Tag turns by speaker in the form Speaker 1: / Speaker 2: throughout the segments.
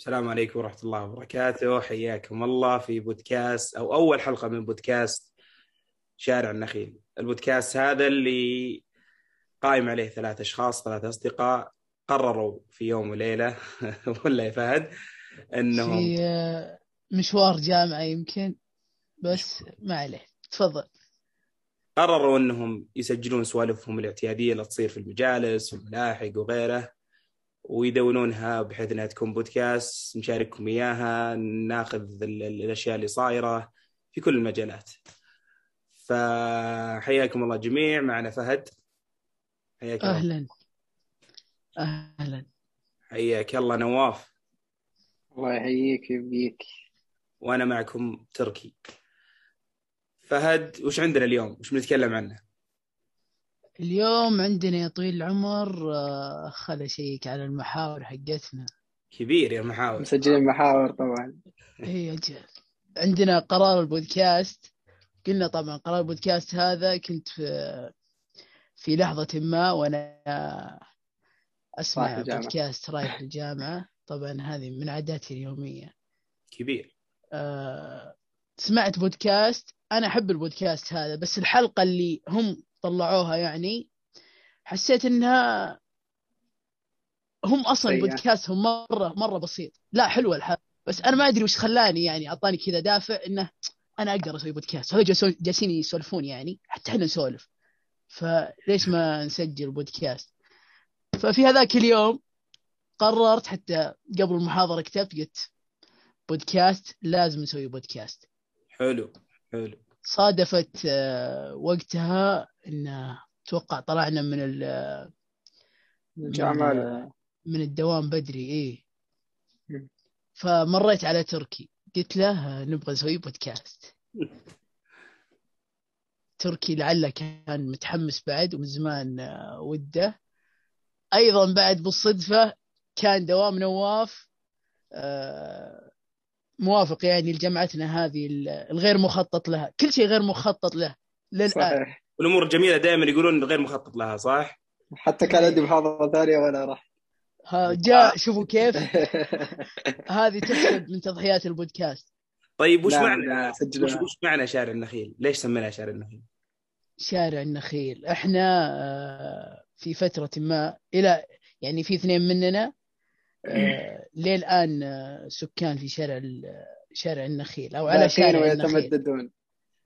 Speaker 1: السلام عليكم ورحمة الله وبركاته. حياكم الله في بودكاست أو أول حلقة من بودكاست شارع النخيل. البودكاست هذا اللي قائم عليه ثلاث أشخاص ثلاث أصدقاء قرروا في يوم وليلة ولا يا فهد؟ أنهم
Speaker 2: في آه، مشوار جامعة يمكن بس ما عليه. تفضل.
Speaker 1: قرروا أنهم يسجلون سوالفهم الاعتيادية اللي تصير في المجالس والملاحق وغيره. ويدونونها بحيث إنها تكون بودكاست نشارككم إياها ناخذ ال- ال- الأشياء اللي صايرة في كل المجالات. فحياكم الله جميع معنا فهد. حياك الله.
Speaker 2: أهلا أهلا
Speaker 1: حياك الله نواف
Speaker 3: الله يحييك ويبقيك
Speaker 1: وأنا معكم تركي. فهد وش عندنا اليوم؟ وش بنتكلم عنه؟
Speaker 2: اليوم عندنا يا طويل العمر آه، خل أشيك على المحاور حقتنا.
Speaker 1: كبير يا محاور.
Speaker 3: مسجلين محاور طبعا.
Speaker 2: اي أجل عندنا قرار البودكاست. قلنا طبعا قرار البودكاست هذا كنت في في لحظة ما وأنا
Speaker 3: رايح
Speaker 2: اسمع. بودكاست رايح الجامعة. طبعا هذه من عاداتي اليومية.
Speaker 1: كبير.
Speaker 2: آه، سمعت بودكاست. أنا أحب البودكاست هذا بس الحلقة اللي هم طلعوها يعني. حسيت إنها هم
Speaker 3: أصلا.
Speaker 2: بودكاستهم مرة مرة بسيط. لا حلوة الحلقة بس أنا ما أدري وش خلاني يعني أعطاني كذا دافع إنه أنا أقدر أسوي بودكاست. هذول جالسين يسولفون يعني حتى إحنا نسولف. فليش ما نسجل بودكاست؟ ففي هذاك اليوم قررت حتى قبل المحاضرة كتبت قلت بودكاست لازم نسوي بودكاست.
Speaker 1: حلو حلو.
Speaker 2: صادفت آه، وقتها إن أتوقع طلعنا من ال- من- من الدوام بدري
Speaker 3: مم.
Speaker 2: فمريت على تركي. قلت له نبغى نسوي بودكاست تركي لعله كان متحمس بعد ومن زمان آه، وده. أيضا بعد بالصدفة كان دوام نواف آه، موافق يعني لجامعتنا هذه ال- الغير مخطط لها. كل شيء غير مخطط له للآن.
Speaker 3: صحيح.
Speaker 1: والأمور الجميلة دائما يقولون غير مخطط لها صح؟
Speaker 3: حتى كان عندي محاضرة ثانية وأنا رحت
Speaker 2: ها جاء شوفوا كيف. هذه تحسب من تضحيات البودكاست.
Speaker 1: طيب وش معنى؟ وش. وش معنى شارع النخيل؟ ليش سميناه شارع النخيل؟
Speaker 2: شارع النخيل. إحنا آه، في فترة ما إلى يعني في اثنين مننا آه، للآن آه، سكان في شارع ال- شارع النخيل أو على شارع النخيل.
Speaker 3: ويتمددون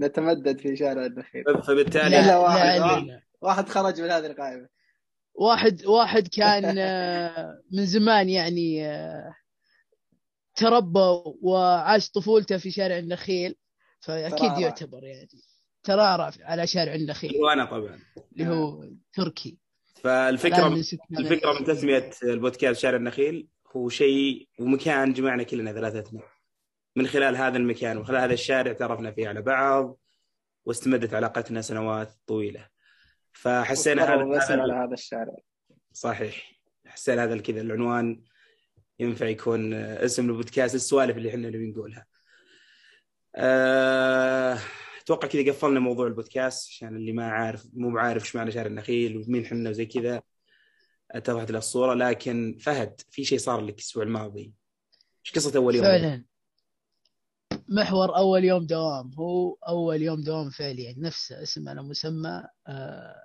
Speaker 3: نتمدد في شارع النخيل.
Speaker 1: فبالتالي
Speaker 2: لا
Speaker 3: واحد،
Speaker 2: لا
Speaker 3: واحد خرج من هذه القائمة.
Speaker 2: واحد واحد كان آه، من زمان يعني آه، تربى وعاش طفولته في شارع النخيل
Speaker 3: فأكيد.
Speaker 2: يعتبر يعني ترعرع على شارع النخيل.
Speaker 1: وأنا طبعا.
Speaker 2: اللي هو تركي. فالفكرة من
Speaker 1: الفكرة من. تسمية البودكاست شارع النخيل هو شيء ومكان جمعنا كلنا ثلاثتنا. من خلال هذا المكان ومن خلال هذا الشارع تعرفنا فيه على بعض واستمدت علاقتنا سنوات طويلة فحسينا هذا
Speaker 3: على
Speaker 1: هذا
Speaker 3: الشارع
Speaker 1: صحيح حسينا هذا كذا العنوان ينفع يكون اسم البودكاست السوالف اللي إحنا نبي نقولها. أه... أتوقع كذا قفلنا موضوع البودكاست عشان اللي ما عارف مو عارف إيش معنى شارع النخيل ومين حنا وزي كذا اتضحت له الصورة لكن فهد في شيء صار لك الأسبوع الماضي. إيش قصة أول يوم؟
Speaker 2: فعلا محور أول يوم دوام هو أول يوم دوام فعلي يعني نفسه اسم على مسمى آه،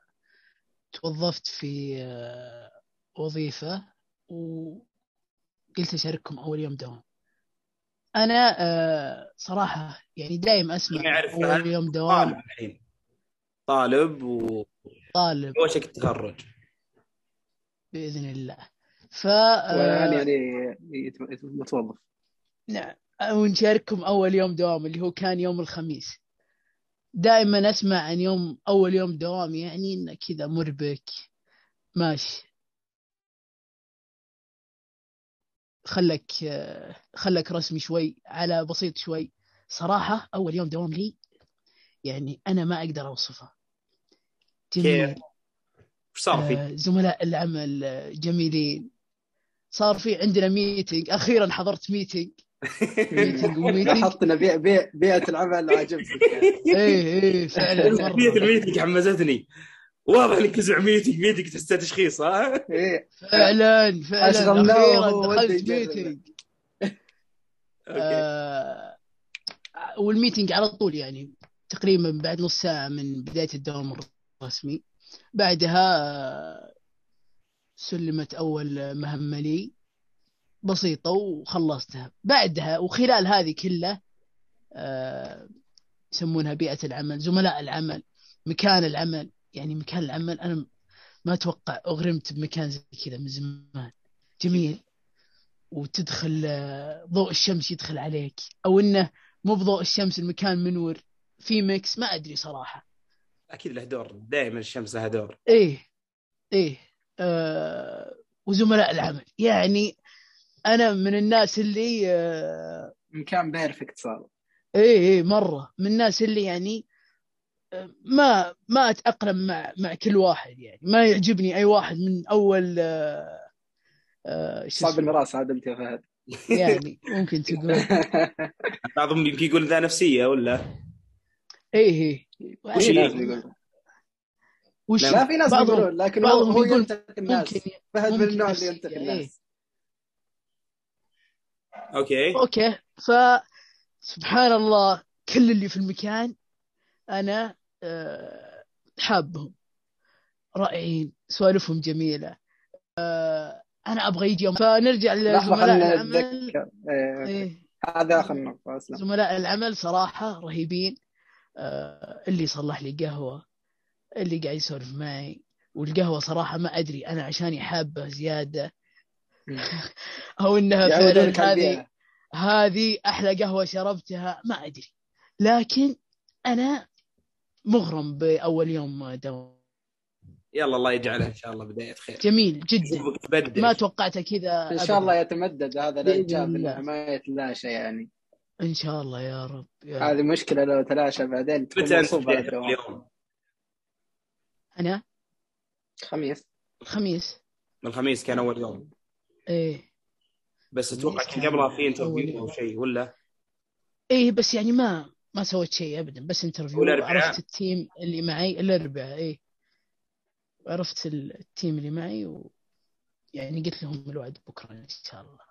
Speaker 2: توظفت في آه، وظيفة وقلت أشارككم أول يوم دوام. أنا آه، صراحة يعني دايم أسمع
Speaker 1: أول
Speaker 2: يوم دوام.
Speaker 1: طالب الحين. طالب ووشك
Speaker 2: طالب.
Speaker 1: التخرج.
Speaker 2: بإذن الله. ف
Speaker 3: يعني يت- متوظف.
Speaker 2: نعم. ونشارككم أول يوم دوام اللي هو كان يوم الخميس. دائما أسمع عن يوم أول يوم دوام يعني إنه كذا مربك ماشي. خلك خلك رسمي شوي على بسيط شوي. صراحة أول يوم دوام لي يعني أنا ما أقدر أوصفه.
Speaker 1: كيف؟ صار فيه؟
Speaker 2: آه، زملاء العمل جميلين. صار في عندنا meeting أخيرا حضرت meeting
Speaker 3: لاحظت ان بيئة, بيئة العمل عجبتك
Speaker 2: إيه إيه فعلا ال
Speaker 1: meeting حمستني. واضح إنك تسمع meeting meeting تحسها تشخيص ها؟
Speaker 3: إيه.
Speaker 2: فعلا فعلا.
Speaker 3: أخيرا
Speaker 2: دخلت.
Speaker 1: meeting
Speaker 2: آه وال meeting على طول يعني تقريبا بعد نص ساعة من بداية الدوام الرسمي. بعدها آه، سلمت أول مهمة لي. بسيطة وخلصتها. بعدها وخلال هذه كلها آه، يسمونها بيئة العمل زملاء العمل مكان العمل. يعني مكان العمل أنا ما أتوقع أغرمت بمكان زي كذا من زمان. جميل. وتدخل آه، ضوء الشمس يدخل عليك. أو إنه مو بضوء الشمس المكان منور. في mix ما أدري صراحة.
Speaker 1: أكيد له دور. دائما الشمس لها دور.
Speaker 2: إيه. إيه. آه وزملاء العمل. يعني أنا من الناس اللي آه
Speaker 3: مكان perfect صار
Speaker 2: إيه إيه مرة. من الناس اللي يعني آه، ما ما أتأقلم مع مع كل واحد يعني. ما يعجبني أي واحد من أول آه، آه، شو
Speaker 3: صعب
Speaker 2: اسمه؟
Speaker 3: المراس عاد انت يا فهد.
Speaker 2: يعني ممكن تقول.
Speaker 1: بعضهم يمكن يقول ذا نفسية ولا؟
Speaker 2: إيه إيه.
Speaker 1: وش
Speaker 2: وش؟
Speaker 3: لا في ناس بيقولون لكن هو
Speaker 2: بعضهم
Speaker 3: هو
Speaker 2: يقول
Speaker 3: الناس.
Speaker 2: ممكن
Speaker 3: فهد من النوع اللي ينتقد
Speaker 2: إيه.
Speaker 3: الناس.
Speaker 1: أوكي.
Speaker 2: أوكي. ف سبحان الله كل اللي في المكان أنا آه، حابهم رائعين سوالفهم جميلة آه، أنا أبغى يجي يوم. فنرجع لزملاء العمل.
Speaker 3: إيه،
Speaker 2: إيه.
Speaker 3: هذا آخر نقطة اسلم
Speaker 2: زملاء العمل صراحة رهيبين. آه، اللي يصلح لي قهوة اللي قاعد يسولف معي والقهوة صراحة ما أدري أنا عشاني حابة زيادة أو إنها
Speaker 3: يعودونك
Speaker 2: فعلا هذه. هذه أحلى قهوة شربتها ما أدري. لكن أنا مغرم بأول يوم دوام
Speaker 1: يلا الله يجعلها إن شاء الله بداية خير.
Speaker 2: جميل جدا. ما توقعته كذا
Speaker 3: إن شاء. الله يتمدد هذا
Speaker 2: الله.
Speaker 3: لحمايه اللاشة يعني.
Speaker 2: إن شاء الله يا رب يا.
Speaker 3: هذه مشكلة لو تلاشى بعدين
Speaker 1: متى اليوم؟
Speaker 2: أنا؟
Speaker 3: خميس.
Speaker 2: الخميس.
Speaker 1: من الخميس كان أول يوم.
Speaker 2: إيه.
Speaker 1: بس
Speaker 2: أتوقع
Speaker 1: كان قبلها في
Speaker 2: interview.
Speaker 1: أو شيء ولا؟
Speaker 2: إيه بس يعني ما ما سويت شيء ابدا بس
Speaker 1: interview؟
Speaker 2: عرفت ال team اللي معي الاربعاء إيه. عرفت ال team اللي معي و يعني قلت لهم الوعد بكرة إن شاء الله.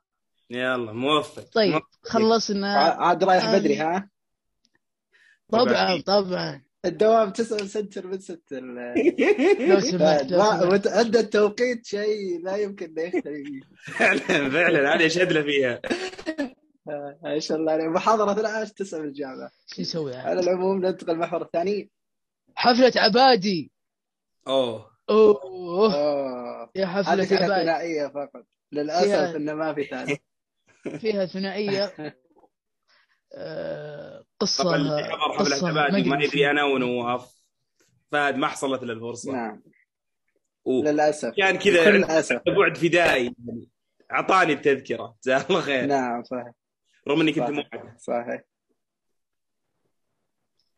Speaker 1: يلا موفق.
Speaker 2: طيب
Speaker 1: موفق.
Speaker 2: خلصنا.
Speaker 3: عاد رايح
Speaker 2: آه.
Speaker 3: بدري ها
Speaker 2: طبعا. طبعا.
Speaker 3: الدوام تسعة سنتر من ست ال-
Speaker 2: لو سمحت
Speaker 3: عندنا التوقيت شيء لا يمكن أن يختلف
Speaker 1: فعلا فعلا هذا يشهد له فيها؟
Speaker 3: آه، ما شاء الله. عليك محاضرة 12 9 من الجامعة.
Speaker 2: شو نسوي عاد؟
Speaker 3: على العموم ننتقل المحور الثاني.
Speaker 2: حفلة عبادي.
Speaker 1: أوه.
Speaker 2: أوه.
Speaker 3: أوه.
Speaker 2: يا
Speaker 3: فيها
Speaker 2: عبادي.
Speaker 3: ثنائية فقط.
Speaker 2: فيها-
Speaker 3: إنه ما في ثالث
Speaker 2: فيها ثنائية. آه، قصة
Speaker 1: طبعا اللي حضر حفله
Speaker 2: قصة
Speaker 1: عبادي ما يدري أنا ونواف فهد ما حصلت له الفرصة.
Speaker 3: نعم.
Speaker 1: أوه.
Speaker 3: للأسف.
Speaker 1: كان كذا بعد فدائي. أعطاني التذكرة. جزاه الله خير.
Speaker 3: نعم صحيح.
Speaker 1: رغم اني كنت. موعد.
Speaker 3: صحيح.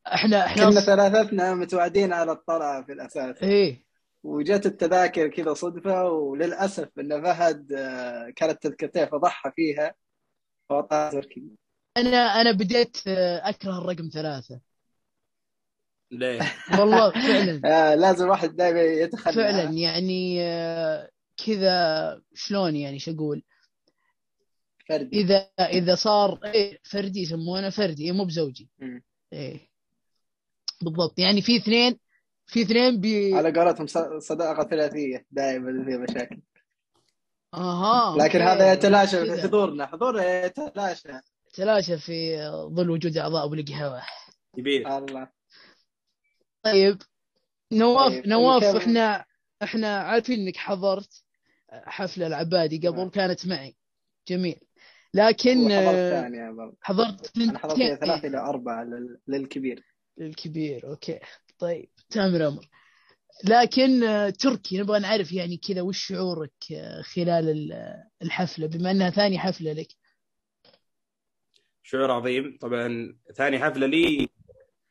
Speaker 2: إحنا إحنا
Speaker 3: كنا ثلاثتنا متوعدين على الطلعة في الأساس.
Speaker 2: إيه.
Speaker 3: وجت التذاكر كذا صدفة وللأسف إن فهد آه، كانت تذكرتين فضحى فيها فوقع تركي
Speaker 2: أنا أنا بديت آه، أكره الرقم ثلاثة.
Speaker 1: ليه؟
Speaker 2: والله فعلا.
Speaker 3: آه لازم الواحد دائما يتخلى.
Speaker 2: فعلا يعني آه، كذا شلون يعني شو أقول؟
Speaker 3: فردي.
Speaker 2: إذا إذا صار إيه فردي يسمونه فردي إيه مو بزوجي. إيه. بالضبط. يعني في اثنين في اثنين بي
Speaker 3: على قولتهم ص- صداقة ثلاثية دائما فيها مشاكل.
Speaker 2: أها
Speaker 3: لكن. هذا يتلاشى. في حضورنا حضورنا يتلاشى.
Speaker 2: تلاشى في ظل وجود أعضاء بالقهوه
Speaker 1: كبير
Speaker 3: الله.
Speaker 2: طيب نواف
Speaker 3: طيب،
Speaker 2: نواف
Speaker 3: نكمل.
Speaker 2: إحنا إحنا عارفين إنك حضرت حفلة العبادي قبل
Speaker 3: نعم.
Speaker 2: كانت معي. جميل. لكن
Speaker 3: برضه
Speaker 2: حضرت
Speaker 3: أنا حضرت ثلاثة إلى أربعة لل- للكبير.
Speaker 2: الكبير أوكي. طيب تامر أمر لكن آه، تركي نبغى نعرف يعني كذا وش شعورك آه، خلال ال- الحفلة بما إنها ثاني حفلة لك.
Speaker 1: شعور عظيم. طبعا ثاني حفلة لي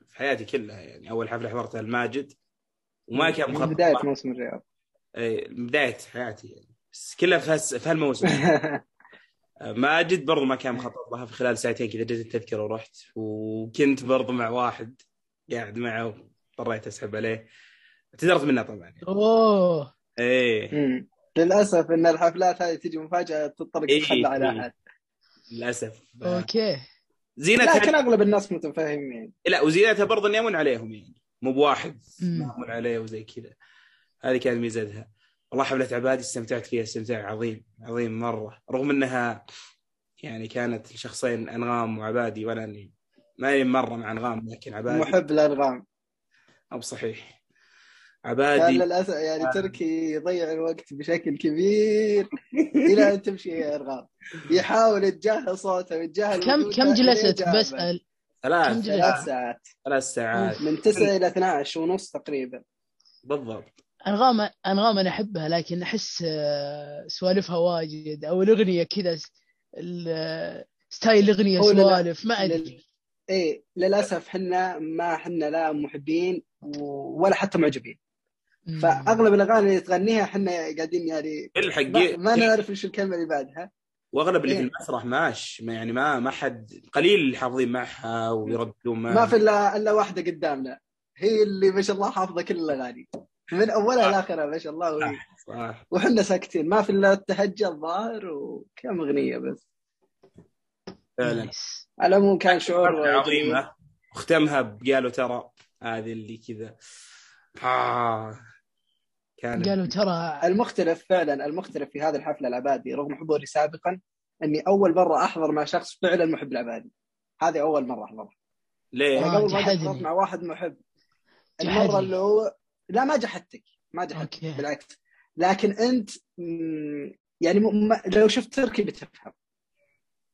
Speaker 1: في حياتي كلها يعني. أول حفلة حضرتها الماجد. وما كان
Speaker 3: من
Speaker 1: مخطط
Speaker 3: بداية موسم الرياض.
Speaker 1: إيه، من بداية حياتي يعني. بس كلها في, هس... في هالموسم. ماجد برضو ما كان مخطط لها في خلال ساعتين كذا جت التذكرة ورحت. وكنت برضو مع واحد قاعد معه اضطريت أسحب عليه. اعتذرت منه طبعا
Speaker 2: أوه.
Speaker 1: إيه
Speaker 3: مم. للأسف إن الحفلات هذه تجي مفاجأة تضطر
Speaker 1: إيه،
Speaker 3: تتخلى على
Speaker 1: إيه. للأسف.
Speaker 2: أوكي.
Speaker 1: زينتها
Speaker 3: لكن أغلب الناس متفاهمين.
Speaker 1: لا وزينتها برضه اني امن عليهم يعني. مو بواحد. امن عليه وزي كذا. هذه كانت ميزتها. والله حفله عبادي استمتعت فيها. استمتاع عظيم. عظيم مرة. رغم إنها يعني كانت الشخصين أنغام وعبادي وأنا اني ماني مرة مع أنغام لكن عبادي.
Speaker 3: محب الانغام
Speaker 1: أو صحيح. عبادي.
Speaker 3: للأسف يعني تركي يضيع الوقت بشكل كبير إلى أن تمشي يا إرغام. يحاول يتجاهل صوته ويتجاهل
Speaker 2: كم كم جلست؟ بسأل.
Speaker 1: ثلاث؟
Speaker 3: ثلاث ساعات.
Speaker 1: ثلاث ساعات.
Speaker 3: من 9 إلى 12 ونص تقريبا.
Speaker 1: بالضبط.
Speaker 2: انغام انغام أنا أحبها لكن أحس آه، سوالفها واجد أو الأغنية كذا ال- ستايل
Speaker 3: الأغنية
Speaker 2: سوالف ما
Speaker 3: لل-
Speaker 2: ادري
Speaker 3: إيه للأسف إحنا ما إحنا لا محبين ولا حتى معجبين. فأغلب الأغاني اللي تغنيها إحنا قاعدين يعني
Speaker 1: كل
Speaker 3: ما, نعرف إيش الكلمة اللي بعدها.
Speaker 1: وأغلب اللي في
Speaker 3: إيه.
Speaker 1: المسرح ماش ما يعني ما ما حد قليل اللي حافظين معها ويردون معها.
Speaker 3: ما في الا إلا واحدة قدامنا. هي اللي ما شاء الله حافظة كل الأغاني. من أولها لآخرها ما شاء الله. وهي
Speaker 1: صح
Speaker 3: وحنا ساكتين. ما في إلا التهجى الظاهر وكم أغنية بس.
Speaker 1: فعلا.
Speaker 3: على العموم كان شعور
Speaker 1: عظيمة. واختمها بقالوا ترى. هذه اللي كذا. آه. كان
Speaker 2: قالوا ترى
Speaker 3: المختلف فعلا المختلف في هذه الحفلة العبادي رغم حضوري سابقا إني أول مرة أحضر مع شخص فعلا محب العبادي هذه أول مرة أحضرها.
Speaker 1: ليه؟
Speaker 3: أنا
Speaker 2: آه،
Speaker 3: قبل ما. حضرت مع واحد محب
Speaker 2: جحدني.
Speaker 3: المره اللي هو لا ما جحدتك ما جحدتك بالعكس. لكن أنت يعني م... م- لو شفت تركي بتفهم.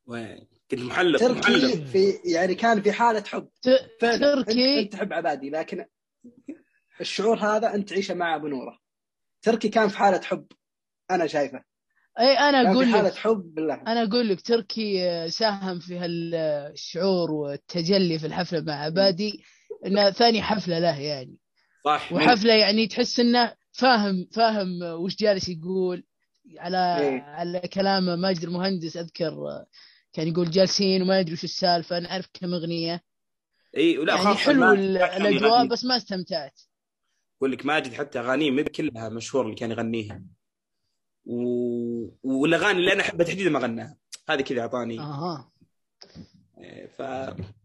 Speaker 1: وين؟ كنت محلق
Speaker 3: تركي
Speaker 1: محلق
Speaker 3: في يعني كان في حالة حب.
Speaker 2: ت-
Speaker 3: فعلا
Speaker 2: تركي.
Speaker 3: أنت, انت تحب عبادي لكن الشعور هذا أنت تعيشه مع أبو نوره. تركي كان في حالة حب أنا شايفه.
Speaker 2: إي
Speaker 3: أنا
Speaker 2: أقول
Speaker 3: في حالة
Speaker 2: لك.
Speaker 3: حب بالله.
Speaker 2: أنا أقول لك تركي آه، ساهم في هالشعور والتجلي في الحفلة مع عبادي انها ثاني حفلة له يعني.
Speaker 1: صح.
Speaker 2: وحفلة يعني تحس إنه فاهم فاهم وش جالس يقول. على
Speaker 3: إيه.
Speaker 2: على كلام ماجد المهندس أذكر آه، كان يقول جالسين وما يدري وش السالفة أنا أعرف كم أغنية.
Speaker 1: إي ولا
Speaker 2: يعني حلو الأجواء
Speaker 1: يغني.
Speaker 2: بس ما استمتعت.
Speaker 1: أقول لك ماجد حتى أغانيه ما كلها مشهور اللي كان يغنيها. و... والأغاني اللي أنا أحبها تحديدا ما غناها. هذه كذا أعطاني.
Speaker 2: أها.
Speaker 1: إيه، ف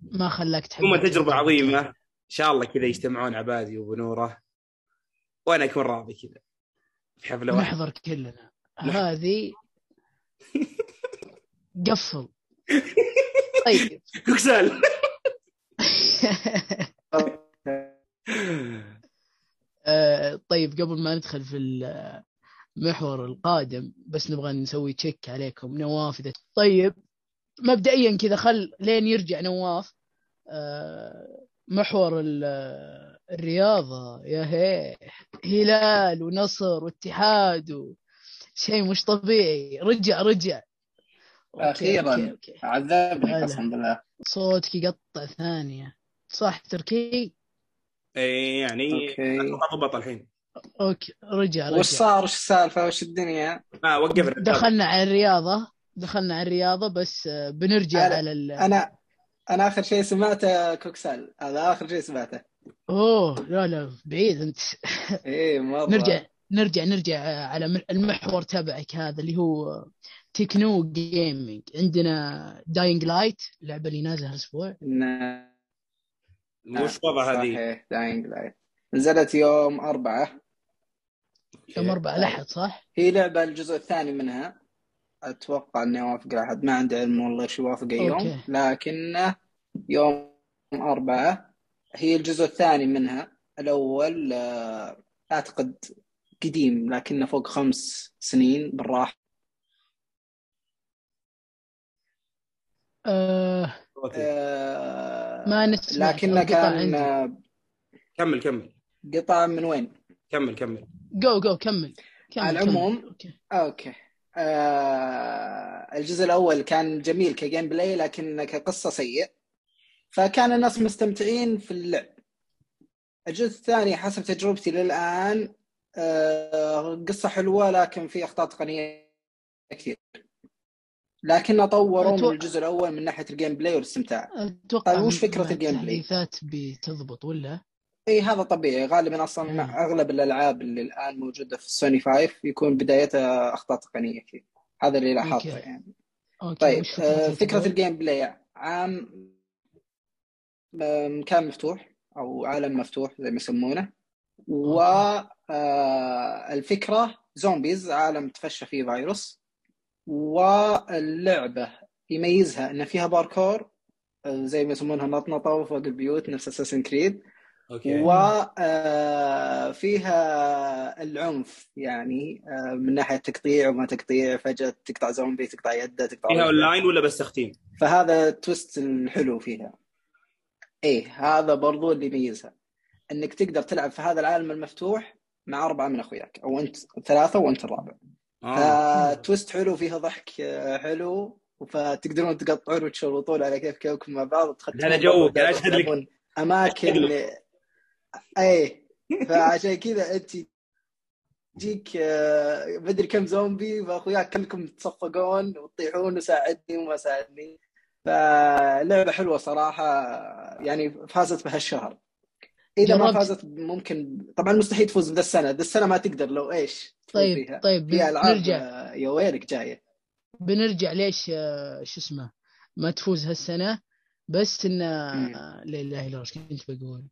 Speaker 2: ما خلاك تحب
Speaker 1: هم تجربة عظيمة. إن شاء الله كذا يجتمعون عبادي وبنوره. وأنا أكون راضي كذا. في حفله واحدة
Speaker 2: نحضر كلنا. هذه قفل. طيب.
Speaker 1: كوكسال.
Speaker 2: آه، طيب قبل ما ندخل في المحور القادم بس نبغى نسوي تشيك عليكم نواف إذا طيب مبدئيا كذا خل لين يرجع نواف آه، محور ال- الرياضة. يا هي هلال ونصر واتحاد و... شيء مش طبيعي. رجع رجع.
Speaker 3: أخيراً. عذبني. قسما بالله.
Speaker 2: صوتك يقطع ثانية. صح تركي
Speaker 1: اي يعني
Speaker 3: okay.
Speaker 1: ضبط الحين.
Speaker 2: okay رجع
Speaker 3: وش
Speaker 2: رجع
Speaker 3: صار؟ وش السالفة؟ وش الدنيا؟
Speaker 1: ما وقف الرياضة.
Speaker 2: دخلنا على الرياضة دخلنا على الرياضة بس آه، بنرجع
Speaker 3: أنا-
Speaker 2: على ال...
Speaker 3: أنا أنا آخر شيء سمعته كوكسال. هذا آخر شيء سمعته.
Speaker 2: أوه لا لا بعيد أنت.
Speaker 3: إيه مره
Speaker 2: نرجع نرجع نرجع على م- المحور تبعك هذا اللي هو تكنو جيمنج عندنا داينج لايت اللعبة اللي نازلة
Speaker 3: هالأسبوع.
Speaker 1: وش وضع هذه؟
Speaker 3: صحيح. داينج لايت نزلت يوم أربعة.
Speaker 2: يوم أربعة لحد صح؟
Speaker 3: هي لعبة الجزء الثاني منها. أتوقع إني أوافق أحد ما عندي علم والله شو يوافق أي يوم. لكنه يوم أربعة. هي الجزء الثاني منها. الأول آه، أعتقد قديم لكنه فوق خمس سنين بالراحة.
Speaker 2: آه
Speaker 3: آه،
Speaker 2: ما نسمع
Speaker 3: لكنه
Speaker 2: القطع
Speaker 3: كان
Speaker 2: عندي.
Speaker 1: كمل كمل
Speaker 3: قطع من وين؟
Speaker 1: كمل كمل
Speaker 2: جو جو كمل كمل
Speaker 3: على
Speaker 2: كمل.
Speaker 3: العموم،
Speaker 2: okay.
Speaker 3: okay آه الجزء الأول كان جميل ك gameplay لكن كقصة سيء فكان الناس مستمتعين في اللعب الجزء الثاني حسب تجربتي للآن آه قصة حلوة لكن في أخطاء تقنية كثير لكن طوروا من
Speaker 2: أتوقع-
Speaker 3: الجزء الأول من ناحية ال gameplay والإستمتاع.
Speaker 2: أتوقع
Speaker 3: طيب وش فكرة
Speaker 2: مع
Speaker 3: ال gameplay؟
Speaker 2: التحديثات بتضبط ولا؟
Speaker 3: إي هذا طبيعي. غالبا أصلا
Speaker 2: مم.
Speaker 3: أغلب الألعاب اللي الآن موجودة في سوني 5 يكون بدايتها أخطاء تقنية كثير هذا اللي لاحظته
Speaker 2: okay.
Speaker 3: يعني.
Speaker 2: okay
Speaker 3: طيب
Speaker 2: وش
Speaker 3: آه،
Speaker 2: فكرة
Speaker 3: فكرة ال gameplay عام آه، مكان مفتوح أو عالم مفتوح زي ما يسمونه. والفكرة zombies عالم تفشى فيه فيروس. واللعبة يميزها إن فيها باركور آه، زي ما يسمونها نطنطة فوق البيوت نفس Assassin's Creed
Speaker 1: okay.
Speaker 3: وفيها العنف يعني آه، من ناحية تقطيع وما تقطيع فجأة تقطع زومبي تقطع يدة تقطع
Speaker 1: فيها. اونلاين ولا بس تختيم؟
Speaker 3: فهذا ال twist الحلو فيها. إيه هذا برضو اللي يميزها. إنك تقدر تلعب في هذا العالم المفتوح مع أربعة من أخوياك أو أنت ثلاثة وأنت الرابع.
Speaker 1: آه.
Speaker 3: فتويست حلو فيها ضحك آه، حلو. فتقدرون تقطعون وتشرطون على كيف كيفكم مع بعض
Speaker 1: هذا جوك،
Speaker 3: بعض،
Speaker 1: أنا أشهد لك.
Speaker 3: أماكن اي فعشان كذا انت يجيك آه، مدري كم زومبي فاخوياك كلكم تصفقون وتطيحون وساعدني وما ساعدني. فلعبة حلوة صراحة يعني فازت بهالشهر. اذا ما
Speaker 2: جربت؟
Speaker 3: فازت ممكن طبعا مستحيل تفوز بذا السنة. ذا السنة ما تقدر لو إيش
Speaker 2: طيب
Speaker 3: فيها.
Speaker 2: طيب
Speaker 3: في ألعاب
Speaker 2: بنرجع.
Speaker 3: آه، يا ويلك جاية.
Speaker 2: بنرجع ليش آه، شو اسمه ما تفوز هالسنة؟ بس
Speaker 3: مم.
Speaker 2: آه، لا إله إلا الله كنت بقول؟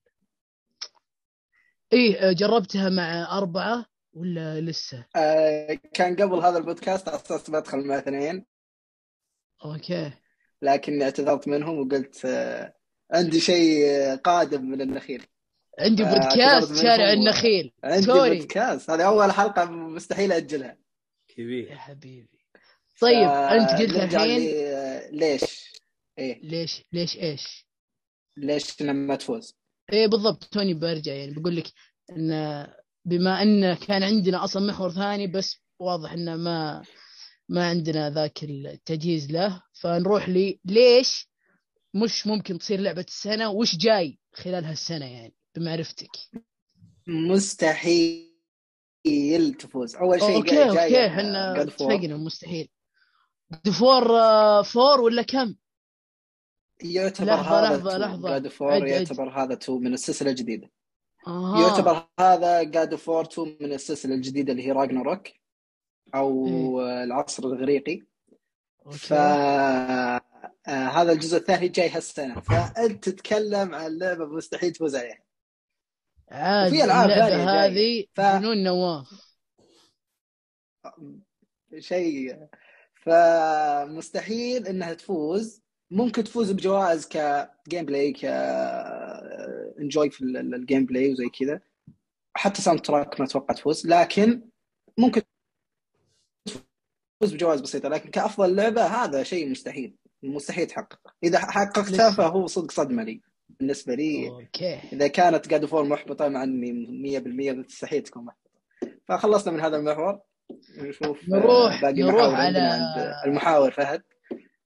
Speaker 2: إيه جربتها مع أربعة ولا لسه؟
Speaker 3: آه، كان قبل هذا البودكاست على أساس بدخل مع اثنين.
Speaker 2: okay.
Speaker 3: لكني اعتذرت منهم وقلت آه، عندي شيء قادم من النخيل
Speaker 2: عندي
Speaker 3: آه،
Speaker 2: بودكاست شارع النخيل.
Speaker 3: عندي
Speaker 2: sorry.
Speaker 3: بودكاست. هذه أول حلقة مستحيل أجلها.
Speaker 2: يا
Speaker 1: كبير
Speaker 2: حبيبي. طيب
Speaker 3: ف-
Speaker 2: أنت قلت الحين؟
Speaker 3: لي- آه، ليش؟ إيه.
Speaker 2: ليش ليش إيش؟
Speaker 3: ليش لما تفوز؟
Speaker 2: إيه بالضبط. توني برجع يعني. بقول لك إن بما إن كان عندنا أصلا محور ثاني بس واضح إنه ما ما عندنا ذاك التجهيز له. فنروح لي ليش مش ممكن تصير لعبة السنة؟ وش جاي خلال هالسنة يعني؟ بمعرفتك
Speaker 3: مستحيل تفوز أول شيء
Speaker 2: okay
Speaker 3: جاي- okay
Speaker 2: إحنا.
Speaker 3: اتفقنا
Speaker 2: مستحيل
Speaker 3: God of War
Speaker 2: four ولا كم؟
Speaker 3: يعتبر
Speaker 2: لحظة،
Speaker 3: هذا
Speaker 2: لحظة، لحظة.
Speaker 3: God
Speaker 2: of War.
Speaker 3: يعتبر هذا two من السلسلة الجديدة
Speaker 2: آه.
Speaker 3: يعتبر هذا God of War two من السلسلة الجديدة اللي هي Ragnarök أو
Speaker 2: إيه.
Speaker 3: العصر الاغريقي. ف آه، هذا الجزء الثاني جاي هالسنة فأنت تتكلم عن لعبة مستحيل تفوز عليها
Speaker 2: عاد
Speaker 3: وفي ثانية جاية.
Speaker 2: هذه
Speaker 3: ف-
Speaker 2: جنون نواف.
Speaker 3: شيء فمستحيل إنها تفوز. ممكن تفوز بجوائز ك gameplay ك enjoy في ال- ال- ال gameplay وزي كذا. حتى soundtrack ما أتوقع تفوز. لكن ممكن تفوز بجوائز بسيطة. لكن كأفضل لعبة هذا شيء مستحيل. مستحيل تحققه إذا حققتها؟ فهو صدق صدمة لي. بالنسبة لي
Speaker 2: okay.
Speaker 3: إذا كانت God of War محبطة مع إني 100% مستحيل تكون محبطة. فخلصنا من هذا المحور. نشوف
Speaker 2: نروح-
Speaker 3: آه، باقي
Speaker 2: نروح
Speaker 3: المحاور عندنا
Speaker 2: على-
Speaker 3: عند المحاور فهد.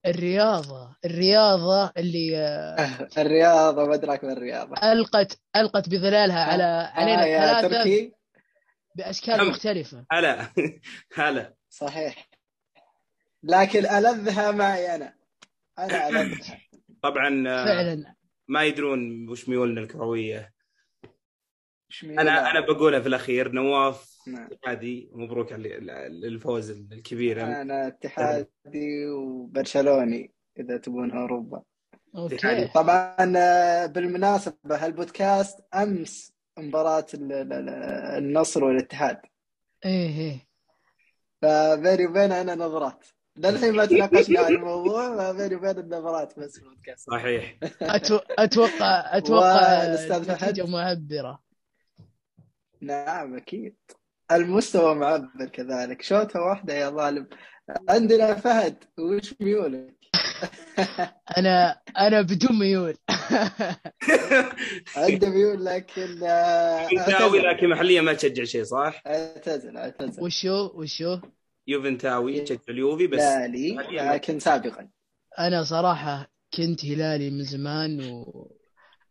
Speaker 2: الرياضة. الرياضة اللي آه،
Speaker 3: الرياضة ما ادراك بالرياضه
Speaker 2: ألقت ألقت بظلالها على علينا
Speaker 3: آه يا
Speaker 2: الثلاثة
Speaker 3: تركي.
Speaker 2: بأشكال
Speaker 1: نعم.
Speaker 2: مختلفة.
Speaker 1: هلا. هلا.
Speaker 3: صحيح. لكن ألذها معي أنا. أنا ألذها.
Speaker 1: طبعا آه،
Speaker 2: فعلا.
Speaker 1: ما يدرون وش ميولنا
Speaker 3: الكروية.
Speaker 1: أنا
Speaker 3: لا؟
Speaker 1: أنا بقولها في الأخير نواف
Speaker 3: نعم.
Speaker 1: اتحادي مبروك على ال- الفوز الكبير.
Speaker 3: أنا اتحادي وبرشلوني إذا تبون أوروبا.
Speaker 2: أوكي.
Speaker 3: طبعا آه، بالمناسبة هالبودكاست أمس مباراة ال- ال- ال- النصر والاتحاد.
Speaker 2: إيه إيه.
Speaker 3: فبيني وبين أنا نظرات. للحين ما تناقشنا عن الموضوع فبيني وبين النظرات بس في البودكاست.
Speaker 1: صحيح.
Speaker 2: أتو... أتوقع أتوقع
Speaker 3: والأستاذ فهد؟
Speaker 2: معبرة
Speaker 3: نعم أكيد. المستوى معبر كذلك. شوطة واحدة يا ظالم. عندنا فهد وش ميولك؟
Speaker 2: أنا أنا بدون ميول.
Speaker 3: عنده ميول لكن آه،
Speaker 1: لكن محليا ما تشجع شيء صح؟
Speaker 3: أعتزل أعتزل.
Speaker 2: وشو وشو؟
Speaker 1: يوفنتاوي تشجع اليوفي بس
Speaker 3: لا لي لكن سابقا
Speaker 2: أنا صراحة كنت هلالي من زمان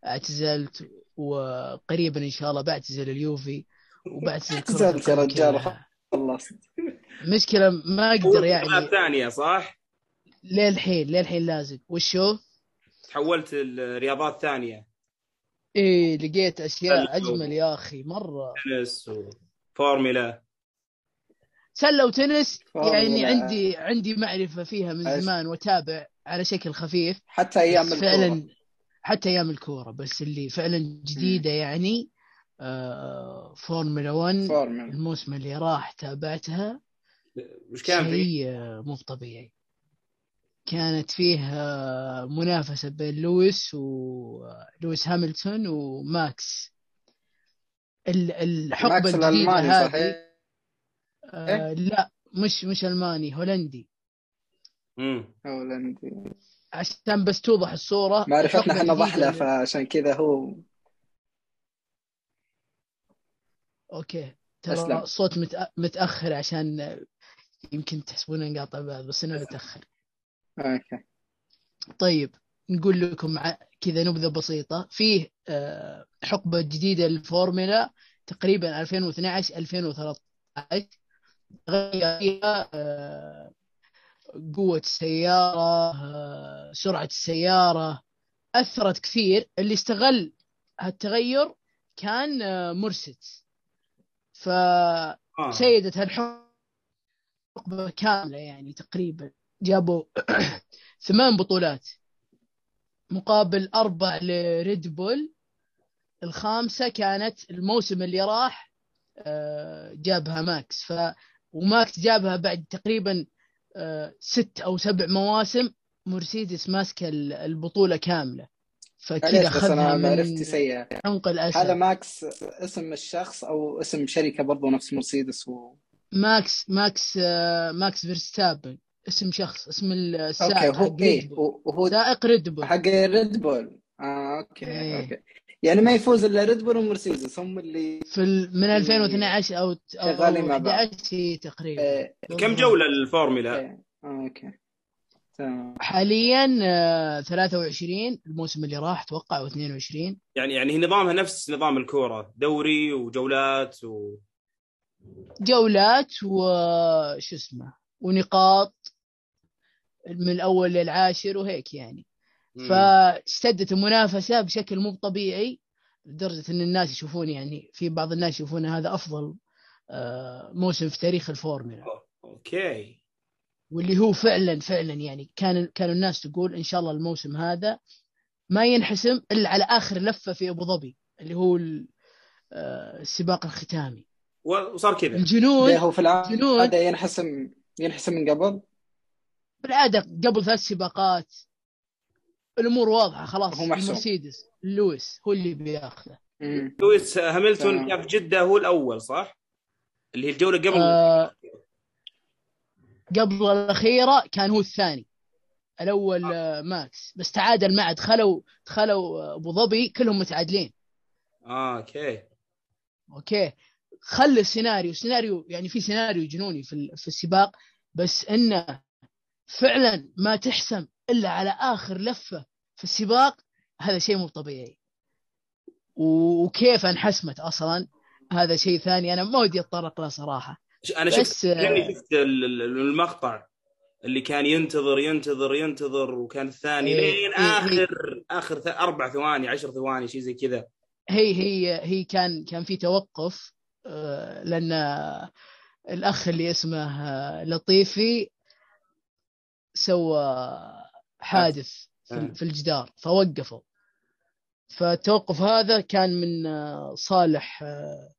Speaker 2: واعتزلت وقريبا إن شاء الله بعتزل اليوفي وبعتزل كرة
Speaker 3: اعتزلت يا رجال. خلصت
Speaker 2: مشكلة ما
Speaker 1: ألعاب
Speaker 2: يعني
Speaker 1: ثانية صح؟
Speaker 2: للحين للحين لازق وشو؟
Speaker 1: تحولت الرياضات ثانية
Speaker 2: إيه لقيت أشياء
Speaker 1: حلو.
Speaker 2: أجمل يا أخي مرة
Speaker 1: تنس وفورمولا
Speaker 2: سله وتنس يعني
Speaker 3: لا.
Speaker 2: عندي عندي معرفة فيها من
Speaker 3: أش-
Speaker 2: زمان واتابع على شكل خفيف
Speaker 3: حتى أيام
Speaker 2: بس
Speaker 3: الكورة.
Speaker 2: فعلا حتى أيام الكورة بس اللي فعلا جديدة يعني آه فورمولا 1
Speaker 3: فورمولا
Speaker 2: الموسم اللي راح تابعتها
Speaker 1: وش كان فيه؟
Speaker 2: شيء مو طبيعي كانت فيه منافسة بين لويس ولويس هاميلتون وماكس ال- الحقبة
Speaker 3: ماكس
Speaker 2: الجديدة
Speaker 3: الألماني
Speaker 2: هذه
Speaker 3: صحيح
Speaker 2: آه لا مش مش ألماني هولندي.
Speaker 1: مم.
Speaker 3: هولندي.
Speaker 2: عشان بس توضح الصورة.
Speaker 3: معرفتنا
Speaker 2: إحنا
Speaker 3: ضحله
Speaker 2: اللي-
Speaker 3: فعشان كذا هو
Speaker 2: okay. ترى متأ- متأخر عشان يمكن تحسبونه نقاطع بعض بس أنا متأخر.
Speaker 3: okay.
Speaker 2: طيب نقول لكم ع- كذا نبذة بسيطة. فيه آه، حقبة جديدة للفورمولا تقريبا 2012 2013 غير فيها آه، قوة السيارة آه، سرعة السيارة أثرت كثير. اللي استغل هالتغير كان آه، مرسيدس. فسيدت. هالحقبة كاملة يعني تقريبا جابوا ثمان بطولات مقابل أربع لريد بول. الخامسة كانت الموسم اللي راح جابها ماكس. ف وماكس جابها بعد تقريبا آه، ست أو سبع مواسم. مرسيدس ماسكة ال- البطولة كاملة. فكذا
Speaker 3: أنا
Speaker 2: من
Speaker 3: معرفتي سيئة.
Speaker 2: عنق
Speaker 3: هذا
Speaker 2: الأسد
Speaker 3: ماكس اسم الشخص أو اسم شركة برضو نفس مرسيدس و...
Speaker 2: ماكس ماكس آه، ماكس فيرستابن. اسم شخص اسم السائق
Speaker 3: أوكي هو هو- وهو
Speaker 2: سائق ريد بول
Speaker 3: حق ريد بول آه أوكي
Speaker 2: إيه.
Speaker 3: أوكي. يعني ما يفوز إلا ريد بول ومرسيدس هم اللي
Speaker 2: في ال- من 2012 أو أو
Speaker 3: شغالين مع
Speaker 2: أو
Speaker 3: بعض.
Speaker 2: 11 تقريبا
Speaker 3: إيه.
Speaker 1: كم جولة الفورمولا؟
Speaker 3: okay okay تمام
Speaker 2: حاليا آه، 23 الموسم اللي راح أتوقع أو 22
Speaker 1: يعني يعني هي نظامها نفس نظام الكورة دوري وجولات و
Speaker 2: جولات وش اسمه ونقاط من الأول للعاشر وهيك يعني. فاشتدت المنافسة بشكل مو طبيعي لدرجة إن الناس يشوفون يعني في بعض الناس يشوفون هذا أفضل آه، موسم في تاريخ الفورمولا
Speaker 1: okay.
Speaker 2: واللي هو فعلا فعلا يعني كان كانوا الناس تقول إن شاء الله الموسم هذا ما ينحسم إلا على آخر لفة في أبو ظبي اللي هو آه، السباق الختامي.
Speaker 1: وصار كذا.
Speaker 2: الجنود
Speaker 3: ده هو في
Speaker 2: جنود.
Speaker 3: العاده ينحسم ينحسم من قبل؟
Speaker 2: بالعادة قبل ثلاث سباقات الأمور واضحة خلاص
Speaker 3: هو.
Speaker 2: المرسيدس لويس هو اللي بياخذه.
Speaker 1: لويس هاميلتون
Speaker 3: تمام.
Speaker 1: كان في جدة هو الأول صح؟ اللي هي الجولة قبل
Speaker 2: آه، قبل الأخيرة كان هو الثاني الأول آه، ماكس بس تعادل معه دخلوا دخلوا آه، أبو ظبي كلهم متعادلين
Speaker 1: آه okay
Speaker 2: أوكي خلي السيناريو سيناريو يعني في سيناريو جنوني في ال- في السباق بس إنه فعلا ما تحسم إلا على آخر لفة في السباق هذا شيء مو طبيعي. وكيف انحسمت أصلا؟ هذا شيء ثاني أنا ما ودي أتطرق له
Speaker 1: صراحة. أنا شفت
Speaker 2: آه،
Speaker 1: لاني شفت ال- ال- المقطع اللي كان ينتظر ينتظر ينتظر وكان الثاني
Speaker 2: إيه،
Speaker 1: لين
Speaker 2: إيه، إيه.
Speaker 1: آخر آخر ث- أربع ثواني عشر ثواني شيء زي كذا.
Speaker 2: هي هي هي كان كان في توقف آه، لأن الأخ اللي اسمه آه، لطيفي سوى حادث في ال- في الجدار فوقفوا. فالتوقف هذا كان من آه، صالح آه،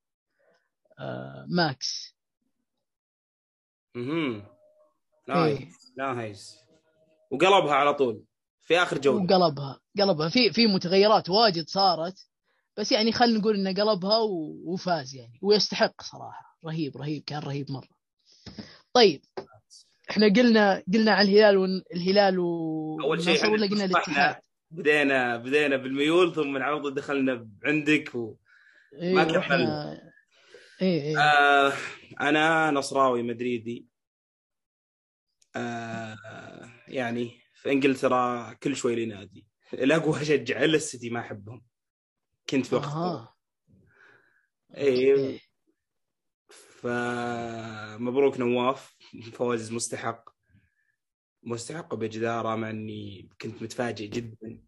Speaker 2: آه، ماكس.
Speaker 1: أها
Speaker 2: إيه.
Speaker 1: nice nice. وقلبها على طول في آخر جولة.
Speaker 2: وقلبها قلبها. في في متغيرات واجد صارت بس يعني خلينا نقول انه قلبها وفاز يعني ويستحق صراحة. رهيب رهيب كان رهيب مرة. طيب إحنا قلنا قلنا عن الهلال والهلال و
Speaker 1: أول شيء
Speaker 2: ولا قلنا الاتحاد.
Speaker 1: بدينا بدينا بالميول ثم على طول دخلنا عندك و...
Speaker 2: إيه
Speaker 1: ما كملنا.
Speaker 2: إيه إيه.
Speaker 1: آه أنا نصراوي مدريدي. آه يعني في إنجلترا كل شوي لي نادي. الأقوى أشجع إلا السيتي ما أحبهم. كنت في وقت
Speaker 2: أها.
Speaker 1: إيه.
Speaker 2: okay.
Speaker 1: فمبروك نواف. فوز مستحق. مستحق بجدارة مع إني كنت متفاجئ جدا.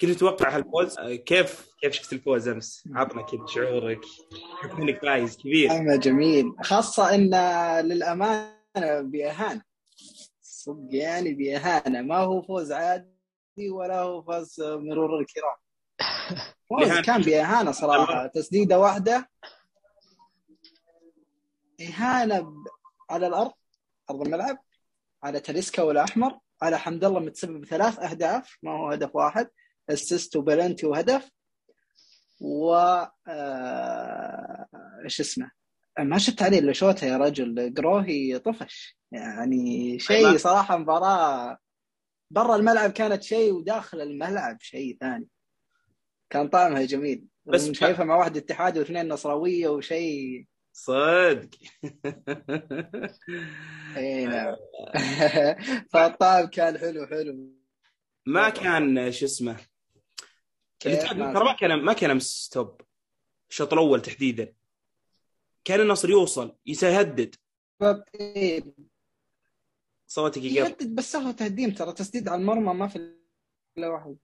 Speaker 1: كنت تتوقع هالفوز. كيف كيف شفت الفوز أمس؟ عطنا كذا شعورك. انك فايز كبير.
Speaker 3: جميل. خاصة أن للأمانة بإهانة صدق يعني بإهانة ما هو فوز عادي ولا هو فوز مرور الكرام فوز. كان بإهانة صراحة. تسديدة واحدة. إهانة ب- على الأرض أرض الملعب على تاليسكا والأحمر على حمد الله متسبب بثلاث أهداف ما هو هدف واحد أسيست وبلنتي وهدف و آه، إيش اسمه؟ ما شفت عليه إلا شوته يا رجل قروهي طفش. يعني شيء
Speaker 1: ما-
Speaker 3: صراحة مباراة برا الملعب كانت شيء وداخل الملعب شيء ثاني. كان طعمها جميل.
Speaker 1: بس
Speaker 3: شايفها مع واحد اتحادي واثنين نصراوية وشيء
Speaker 1: صدق.
Speaker 3: إي نعم. فالطعم كان حلو حلو.
Speaker 1: ما كان شو اسمه
Speaker 3: ما
Speaker 1: ترى ما كان ما كان امس توب الشوط الأول تحديدا. كان النصر يوصل يهدد صوتك يقطع
Speaker 3: يهدد بس هو تهديم ترى. تسديد على المرمى ما في إلا واحد.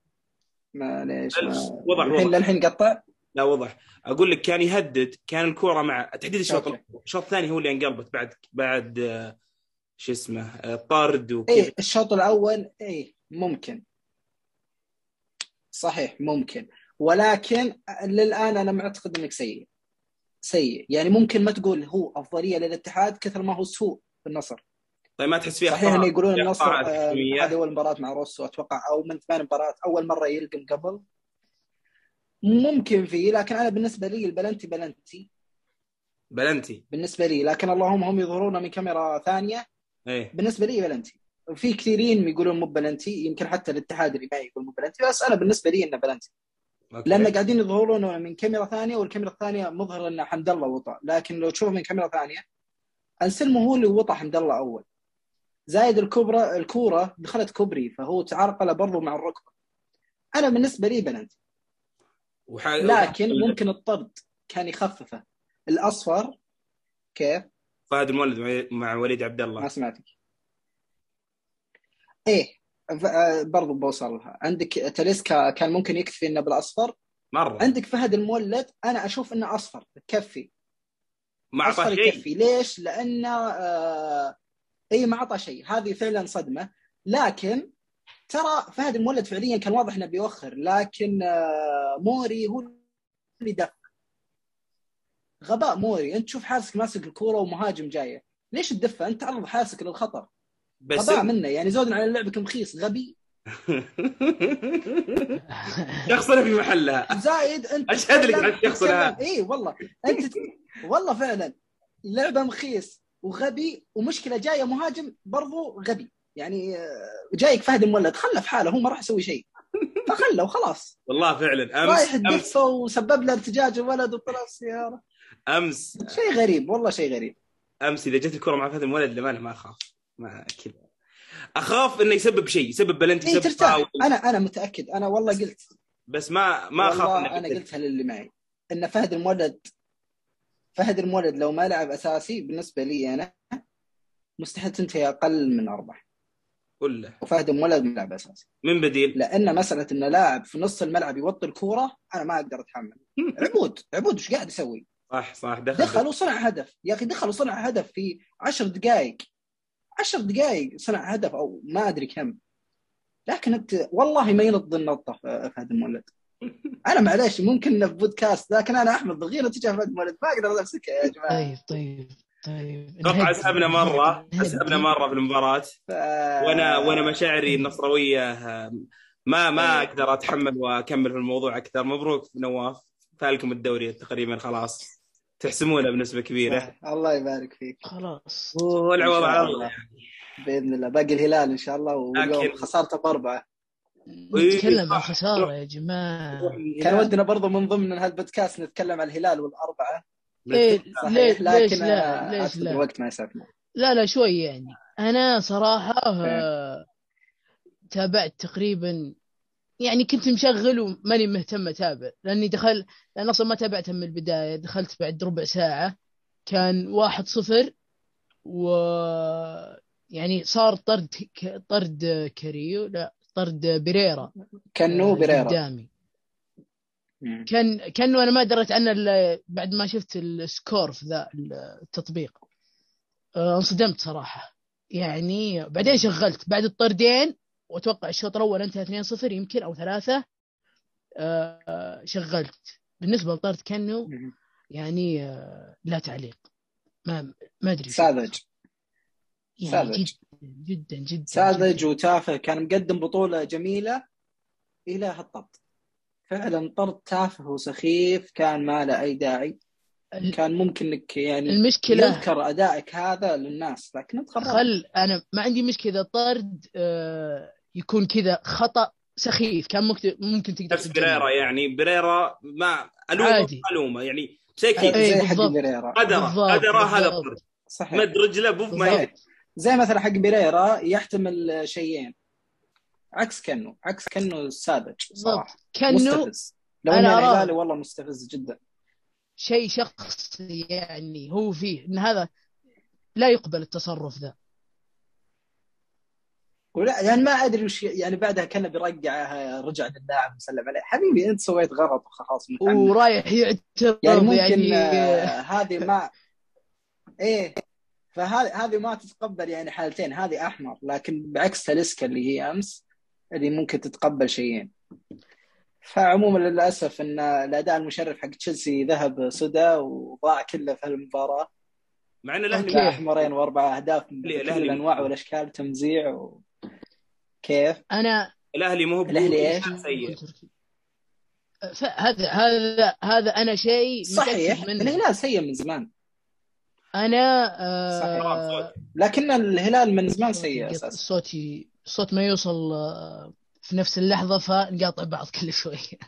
Speaker 3: معليش ما...
Speaker 1: وضح
Speaker 3: الحين للحين قطع.
Speaker 1: لا وضح أقول لك كان يهدد كان الكورة مع تحديد الشوط. الشوط الثاني هو اللي انقلبت بعد بعد آه، شو اسمه آه، طرد وكذا.
Speaker 3: إيه الشوط الأول إيه ممكن. صحيح ممكن. ولكن للآن أنا معتقد إنك سيء. سيء. يعني ممكن ما تقول هو أفضلية للاتحاد كثر ما هو سوء في النصر.
Speaker 1: طيب ما تحس فيها
Speaker 3: صحيح انه يقولون النصر آه،؟ هذه أول مباراة مع روسو أتوقع أو من ثمان مباريات أول مرة يلقم قبل ممكن فيه لكن أنا بالنسبة لي البلنتي بلنتي.
Speaker 1: بلنتي.
Speaker 3: بالنسبة لي لكن اللهم هم يظهرون من كاميرا ثانية.
Speaker 1: إيه.
Speaker 3: بالنسبة لي بلنتي. في كثيرين يقولون مو بلنتي يمكن حتى الاتحاد اللي معي يقول مو بلنتي بس أنا بالنسبة لي إنه بلنتي.
Speaker 1: okay.
Speaker 3: لأن قاعدين يظهرون من كاميرا ثانية والكاميرا الثانية مظهر ان حمد الله وطى لكن لو تشوف من كاميرا ثانية انسلمو هو اللي وطى حمد الله أول. زايد الكبرى الكورة دخلت كوبري فهو تعرقل برضو مع الركبة. أنا بالنسبة لي بلنتي.
Speaker 1: وح...
Speaker 3: لكن ممكن الطرد كان يخففه. الأصفر كيف؟
Speaker 1: فهد المولد مع- وليد عبد
Speaker 3: ما
Speaker 1: الله
Speaker 3: سمعتك. إيه آه، برضو بوصل لها. عندك تاليسكا كان ممكن يكتفي إنه بالأصفر؟
Speaker 1: مرة.
Speaker 3: عندك فهد المولد أنا أشوف إنه أصفر تكفي
Speaker 1: ما
Speaker 3: أصفر
Speaker 1: شيء.
Speaker 3: يكفي. ليش؟ لأنه آه اي ما اعطى شيء. هذه فعلا صدمة. لكن ترى فهد المولد فعليا كان واضح إنه بيوخر لكن آه موري هو اللي دف غباء موري أنت تشوف حارسك ماسك الكورة ومهاجم جاية. ليش تدفع أنت تعرض حارسك للخطر.
Speaker 1: بس
Speaker 3: غباء منه يعني زود على لعبك مخيس غبي.
Speaker 1: شخصنا في محلها
Speaker 3: زايد أنت
Speaker 1: أشهد لك هذا.
Speaker 3: تتكلم- اي والله. أنت والله فعلا. لعبه مخيس وغبي ومشكلة جاية مهاجم برضو غبي. يعني جايك فهد المولد خله في حاله هو ما راح يسوي شيء. فخله وخلاص.
Speaker 1: والله فعلا
Speaker 3: رايح
Speaker 1: أمس. امس
Speaker 3: الدفه وسبب له ارتجاج الولد وطلع السياره
Speaker 1: أمس.
Speaker 3: شيء غريب والله شيء غريب.
Speaker 1: أمس إذا جت الكرة مع فهد المولد لما ما أخاف. ما كذا أخاف إنه يسبب شيء يسبب بلنتي
Speaker 3: اي
Speaker 1: يسبب
Speaker 3: ترتاح. أنا أنا متأكد. أنا والله قلت.
Speaker 1: بس ما ما
Speaker 3: أخاف
Speaker 1: أنا.
Speaker 3: قلتها للي معي إن فهد المولد فهد المولد لو ما لعب أساسي بالنسبة لي أنا مستحيل تنتهي أقل من أربعة.
Speaker 1: قل له
Speaker 3: وفهد المولد ما لعب أساسي.
Speaker 1: من بديل؟
Speaker 3: لأن مسألة إن لاعب في نص الملعب يوطي الكورة أنا ما أقدر أتحمل. عبود عبود إيش قاعد يسوي؟
Speaker 1: صح صح دخل
Speaker 3: دخل وصنع هدف. يا أخي دخل وصنع هدف في عشر دقائق عشر دقائق صنع هدف أو ما أدري كم. لكن أنت والله ما ينض النطة فهد المولد أنا معليش ممكن في بودكاست لكن أنا أحمد ضغيره تجاه فهد المولد ما أقدر امسكها يا جماعة.
Speaker 2: طيب طيب. طيب أتوقع
Speaker 1: اسهبنا
Speaker 2: مرة.
Speaker 1: اسهبنا مرة في المباراة.
Speaker 3: ف...
Speaker 1: وأنا وأنا مشاعري النصراويه آه، ما ما
Speaker 3: إيه.
Speaker 1: أقدر أتحمل وأكمل في الموضوع أكثر. مبروك نواف فالكم الدوري تقريبا خلاص. تحسمونه بنسبة كبيرة.
Speaker 3: الله يبارك فيك.
Speaker 2: خلاص.
Speaker 1: والعوض على الله.
Speaker 3: بإذن الله. باقي الهلال إن شاء الله واليوم خسارته بأربعة.
Speaker 2: نتكلم عن خسارة يا جماعة.
Speaker 3: كان ودنا برضو من ضمن هالبودكاست نتكلم عن الهلال والأربعة.
Speaker 2: إيه
Speaker 3: صحيح
Speaker 2: ليش لا ليش لا.
Speaker 3: الوقت ما يسعفنا
Speaker 2: لا لا شوي يعني. أنا صراحة آه، تابعت تقريبا يعني كنت مشغل وماني مهتم أتابع لأني دخل لأن أصلا ما تابعتها من البداية دخلت بعد ربع ساعة كان واحد صفر و يعني صار طرد ك- طرد كريو لا طرد بيريرا
Speaker 3: كانو
Speaker 2: آه،
Speaker 3: بريرا.
Speaker 2: قدامي. كان كأنه أنا ما دريت عنه الا بعد ما شفت ال score في ذا التطبيق آه، انصدمت صراحة يعني بعدين شغلت بعد الطردين وأتوقع الشوط الأول انتهى 2-0 يمكن أو ثلاثة آه، شغلت بالنسبة لطرد كانو
Speaker 3: مم.
Speaker 2: يعني آه، لا تعليق ما ما أدري.
Speaker 3: ساذج
Speaker 2: يعني
Speaker 3: ساذج.
Speaker 2: جدا جدا جدا
Speaker 3: ساذج. وتافه كان مقدم بطولة جميلة إلى هالطرد فعلا طرد تافه وسخيف كان ما له أي داعي. كان ممكن إنك يعني
Speaker 2: المشكلة
Speaker 3: يذكر أدائك هذا للناس لكن أنت
Speaker 2: خل أنا ما عندي مشكلة طرد آه، يكون كذا خطأ سخيف. كان ممكن ممكن تقدر
Speaker 1: نفس. بريرا يعني. بريرا ما الومه
Speaker 2: عادي.
Speaker 1: ألومه. يعني شيء
Speaker 2: إيه،
Speaker 3: زي حق. بيريرا
Speaker 1: قدره. قدره هذا
Speaker 3: صحيح.
Speaker 1: مد رجله بوف ما
Speaker 3: زي مثلا حق بيريرا يحتمل شيئين. عكس كنو عكس كنو الساذج
Speaker 2: صراحة. كانه
Speaker 3: مستفز. لو
Speaker 2: أنا.
Speaker 3: الهلالي والله مستفز جدا.
Speaker 2: شيء شخصي يعني هو فيه إن هذا لا يقبل التصرف ذا.
Speaker 3: ولا يعني ما أدري وش يعني بعدها كان بيرجع رجع للاعب وسلم عليه. حبيبي أنت سويت غلط وخلاص.
Speaker 2: ورايح يعترض
Speaker 3: يعني ممكن
Speaker 2: يعني
Speaker 3: آه، هذه ما إيه فهذه هذه ما تتقبل يعني حالتين. هذه أحمر لكن بعكس تاليسكا اللي هي أمس اللي ممكن تتقبل شيئين فعموما للأسف إن الأداء المشرف حق تشيلسي ذهب سدى وضاع كله في المباراة
Speaker 1: مع إن
Speaker 2: الأهلي.
Speaker 3: أحمرين واربع أهداف من كل الأنواع والأشكال تمزيع و... كيف؟
Speaker 2: أنا
Speaker 1: الأهلي مو هو
Speaker 3: الأهلي إيش؟
Speaker 1: سيء
Speaker 2: هذا هذا هذا أنا شيء
Speaker 3: صحيح الهلال سيء من زمان أنا.
Speaker 2: آه
Speaker 3: لكن الهلال من زمان سيء أساسا
Speaker 2: الصوت ي- الصوت ما يوصل آه، في نفس اللحظة فنقاطع بعض كل شوية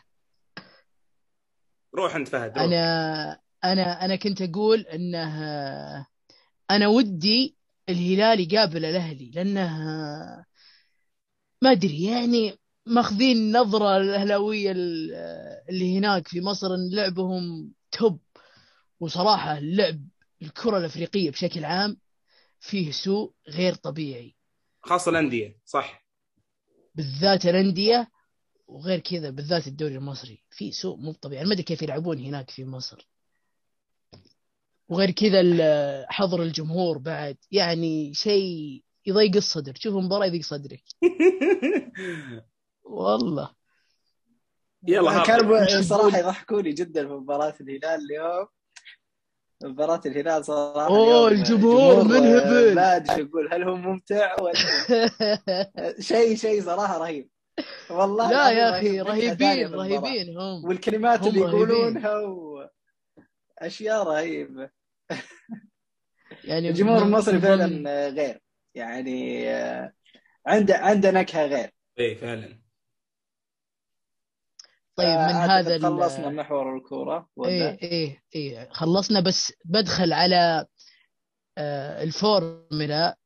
Speaker 1: روح انت فهد روح.
Speaker 2: أنا أنا أنا كنت أقول إنه أنا ودي الهلال يقابل الأهلي لأنه ما أدري يعني ماخذين نظرة الأهلاوية ال- اللي هناك في مصر إن لعبهم توب. وصراحة اللعب الكرة الأفريقية بشكل عام فيه سوء غير طبيعي.
Speaker 1: خاصة الأندية صح.
Speaker 2: بالذات الأندية وغير كذا بالذات الدوري المصري. في سوء مو طبيعي. ما أدري كيف يلعبون هناك في مصر. وغير كذا حضر الجمهور بعد. يعني شيء يضيق الصدر. تشوف المباراة يضيق صدرك والله.
Speaker 1: يلا.
Speaker 3: كانوا
Speaker 2: صراحة؟
Speaker 3: يضحكوني جدا في مباراة الهلال اليوم. مباراة الهلال صراحة
Speaker 2: أوه،
Speaker 3: اليوم
Speaker 2: الجمهور منهبل.
Speaker 3: ما ادري أقول هل هو ممتع ولا شيء؟ شيء صراحة رهيب. والله
Speaker 2: لا يا
Speaker 3: أخي
Speaker 2: رهيبين. رهيبين هم.
Speaker 3: والكلمات
Speaker 2: هم
Speaker 3: اللي. يقولونها واشياء رهيبة.
Speaker 2: يعني
Speaker 3: الجمهور المصري فعلا غير. يعني آه، عنده عنده نكهة غير.
Speaker 1: إيه فعلا.
Speaker 2: طيب من هذا
Speaker 3: خلصنا محور الكورة ولا؟
Speaker 2: إيه إيه إيه. خلصنا بس بدخل على آه الفورمولا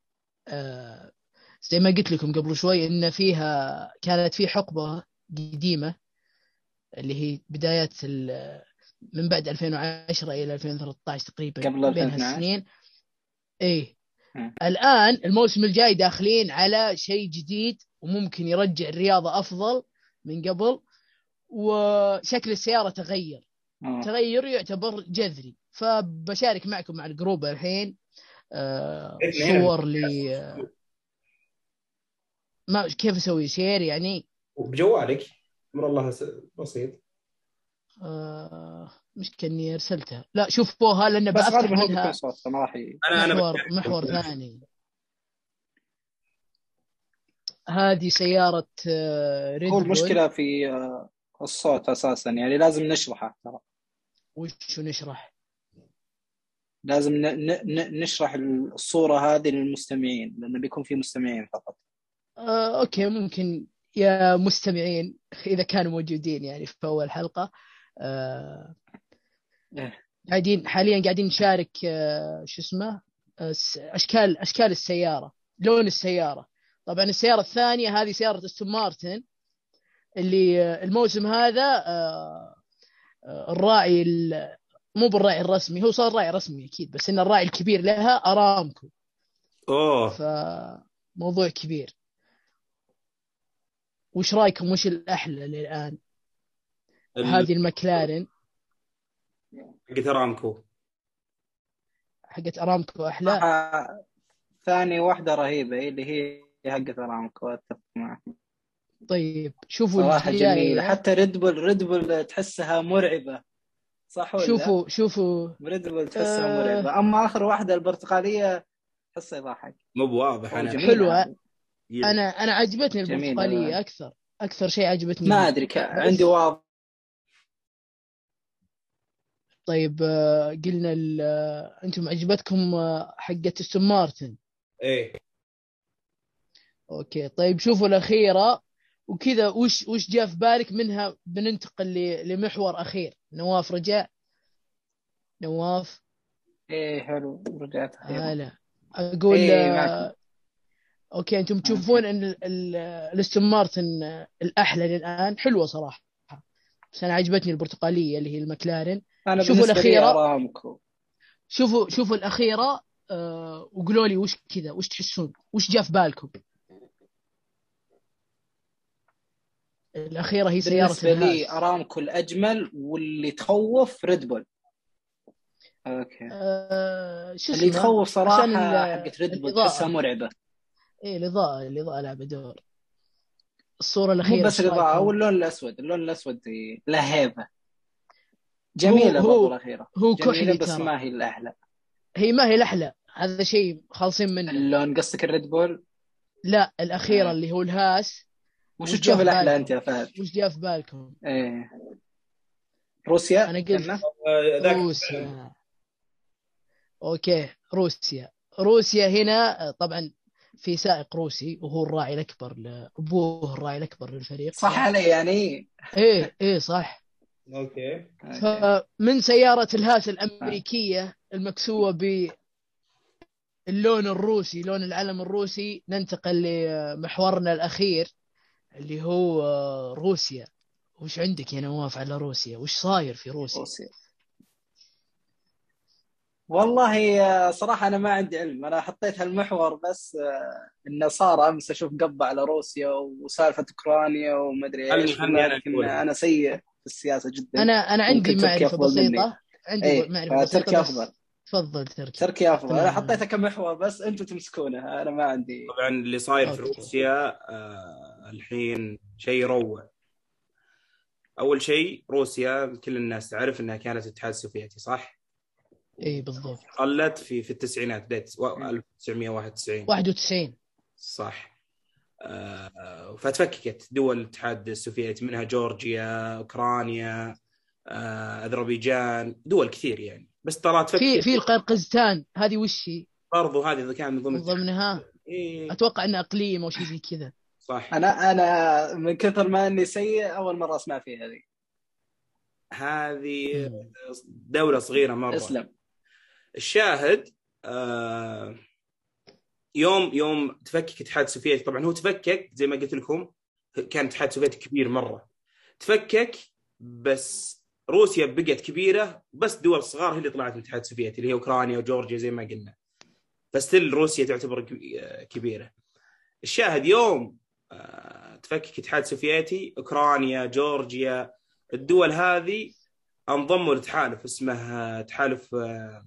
Speaker 2: آه زي ما قلت لكم قبل شوي إن فيها كانت في حقبة قديمة اللي هي بدايات ال- من بعد 2010 إلى 2013 تقريبا
Speaker 3: قبل
Speaker 2: بينها
Speaker 3: 2012.
Speaker 2: السنين. إيه.
Speaker 3: مم.
Speaker 2: الآن الموسم الجاي داخلين على شيء جديد وممكن يرجع الرياضة أفضل من قبل. وشكل السيارة تغير.
Speaker 3: آه.
Speaker 2: تغير يعتبر جذري. فبشارك معكم مع ال group الحين آه
Speaker 1: هنا
Speaker 2: صور لي آه، ما كيف أسوي share يعني؟
Speaker 1: بجوالك. أمر الله بسيط.
Speaker 2: آه مش كأني أرسلتها. لا شوفوها لأن
Speaker 3: بس
Speaker 2: بفتح
Speaker 3: هو
Speaker 2: منها
Speaker 3: ما راح
Speaker 2: محور. محور ثاني. هذه سيارة آه، ريد
Speaker 3: هو
Speaker 2: بول
Speaker 3: المشكلة في آه، الصوت أساسا يعني لازم نشرحه ترى.
Speaker 2: وش نشرح؟
Speaker 3: لازم نشرح الصورة هذه للمستمعين لأنه بيكون في مستمعين فقط.
Speaker 2: آه، okay ممكن يا مستمعين إذا كانوا موجودين يعني في أول حلقة. آه،
Speaker 3: إيه.
Speaker 2: قاعدين حاليا قاعدين نشارك آه، شو اسمه؟ آه، أشكال أشكال السيارة لون السيارة. طبعا السيارة الثانية هذه سيارة أستون مارتن. اللي آه، الموسم هذا آه، آه، الراعي ال- مو بالراعي الرسمي هو صار راعي رسمي أكيد بس إن الراعي الكبير لها أرامكو.
Speaker 1: أوه.
Speaker 2: فموضوع كبير. وش رأيكم؟ وش الأحلى للآن؟
Speaker 1: ال-
Speaker 2: هذه المكلارن
Speaker 1: حقت أرامكو.
Speaker 2: حقت أرامكو أحلى؟
Speaker 3: صراحة ثاني واحدة رهيبة هي اللي هي حقت أرامكو أتفق معك.
Speaker 2: طيب شوفوا
Speaker 3: صراحة
Speaker 2: الجاية.
Speaker 3: جميلة. حتى Red Bull Red Bull تحسها مرعبة. صح ولا؟
Speaker 2: شوفوا شوفوا.
Speaker 3: Red Bull تحسها
Speaker 2: آه.
Speaker 3: مرعبة. أما آخر واحدة البرتقالية تحسها يضحك.
Speaker 1: مو بواضح.
Speaker 2: أنا.
Speaker 1: جيل.
Speaker 2: أنا أنا عجبتني
Speaker 3: جميلة.
Speaker 2: البرتقالية أكثر. أكثر شيء عجبتني.
Speaker 3: ما أدري ك... عندي واضح.
Speaker 2: طيب آه، قلنا ال- آه، أنتم عجبتكم آه، حقه Aston Martin.
Speaker 1: إيه.
Speaker 2: okay. طيب شوفوا الأخيرة. وكذا وش وش جاء في بالك منها بننتقل لمحور أخير؟ نواف رجع نواف.
Speaker 3: إيه حلو رجعت.
Speaker 2: هلا أقول
Speaker 3: إيه،
Speaker 2: آه،. okay أنتم تشوفون إن ال- ال- ال Aston Martin آه، الأحلى للآن. حلوة صراحة. بس أنا عجبتني البرتقالية اللي هي المكلارن
Speaker 3: أنا
Speaker 2: شوفوا.
Speaker 3: أرامكو.
Speaker 2: شوفوا شوفوا الأخيرة آه وقولوا لي وش كذا وش تحسون؟ وش جاء في بالكم؟ الأخيرة هي سيارة
Speaker 3: بالنسبة لي أرامكو الأجمل واللي تخوف Red Bull
Speaker 2: okay. شو
Speaker 3: اللي تخوف
Speaker 2: ال-
Speaker 3: حقت Red
Speaker 2: Bull.
Speaker 3: تحسها مرعبة.
Speaker 2: إيه الإضاءة الإضاءة لعبه دور. الصورة
Speaker 3: مو
Speaker 2: الأخيرة
Speaker 3: بس
Speaker 2: إيش
Speaker 3: الإضاءة
Speaker 2: رأيكم؟
Speaker 3: واللون الأسود اللون الأسود له هيبة. جميلة
Speaker 2: هو-
Speaker 3: برضو الأخيرة.
Speaker 2: هو كحلي
Speaker 3: بس ما هي الأحلى.
Speaker 2: هي ما هي الأحلى. هذا شيء خالصين منه.
Speaker 3: اللون قصدك ال Red Bull
Speaker 2: لا الأخيرة
Speaker 3: آه.
Speaker 2: اللي هو ال
Speaker 3: Haas.
Speaker 2: وش
Speaker 3: تشوف
Speaker 2: الأحلى؟
Speaker 3: أنت يا فهد؟
Speaker 2: وش جاء في بالكم؟
Speaker 3: إيه. روسيا؟
Speaker 2: أنا قلت- روسيا. okay روسيا. روسيا هنا طبعا في سائق روسي وهو الراعي الأكبر ل- أبوه الراعي الأكبر للفريق.
Speaker 3: صح علي يعني؟
Speaker 2: إيه إيه صح.
Speaker 1: okay.
Speaker 2: فمن سيارة ال Haas الأمريكية المكسوة باللون الروسي لون العلم الروسي ننتقل لمحورنا الأخير. اللي هو آه، روسيا. وش عندك يا نواف على روسيا؟ وش صاير في روسيا؟
Speaker 3: روسيا. والله آه، صراحة أنا ما عندي علم. أنا حطيت هالمحور بس آه، إنه صار أمس أشوف قبة على روسيا وسالفة أوكرانيا ومدري إيش. لكن. أنا سيء في السياسة جدا.
Speaker 2: أنا أنا عندي معرفة
Speaker 3: مني.
Speaker 2: بسيطة. عندي
Speaker 3: إيه.
Speaker 2: معرفة بسيطة
Speaker 3: تركيا
Speaker 2: بس
Speaker 3: أفضل.
Speaker 2: تفضل تركي.
Speaker 3: تركيا أفضل. أنا
Speaker 2: تمام.
Speaker 3: حطيتها كمحور بس أنتم تمسكونها أنا ما عندي.
Speaker 1: طبعا اللي صاير في. روسيا آه الحين شيء يروع. أول شيء روسيا كل الناس تعرف إنها كانت الاتحاد السوفيتي صح؟
Speaker 2: إي بالضبط.
Speaker 1: قلت في في التسعينات بداية و- 1991
Speaker 2: 91
Speaker 1: صح. آه فتفككت دول الاتحاد السوفيتي منها جورجيا أوكرانيا آه أذربيجان دول كثير يعني. بس ترى تفكك
Speaker 2: في في القرقزستان هذه وش هي؟
Speaker 1: برضو هذه كان من ضمن
Speaker 2: من ضمنها؟
Speaker 1: إيه.
Speaker 2: أتوقع إنها إقليم أو شيء زي كذا.
Speaker 1: صح.
Speaker 3: أنا أنا من كثر ما إني سيء أول مرة أسمع فيها هذه.
Speaker 1: هذه دولة صغيرة مرة.
Speaker 3: اسلم
Speaker 1: الشاهد آه يوم يوم تفكك الاتحاد السوفيتي. طبعا هو تفكك زي ما قلت لكم كان الاتحاد السوفيتي كبير مرة. تفكك بس روسيا بقت كبيرة بس دول صغار هي اللي طلعت من الاتحاد السوفيتي اللي هي أوكرانيا وجورجيا زي ما قلنا. ف still روسيا تعتبر ك- كبيرة. الشاهد يوم آه، تفكك الاتحاد السوفيتي أوكرانيا جورجيا الدول هذه انضموا لتحالف اسمه آه، تحالف آه،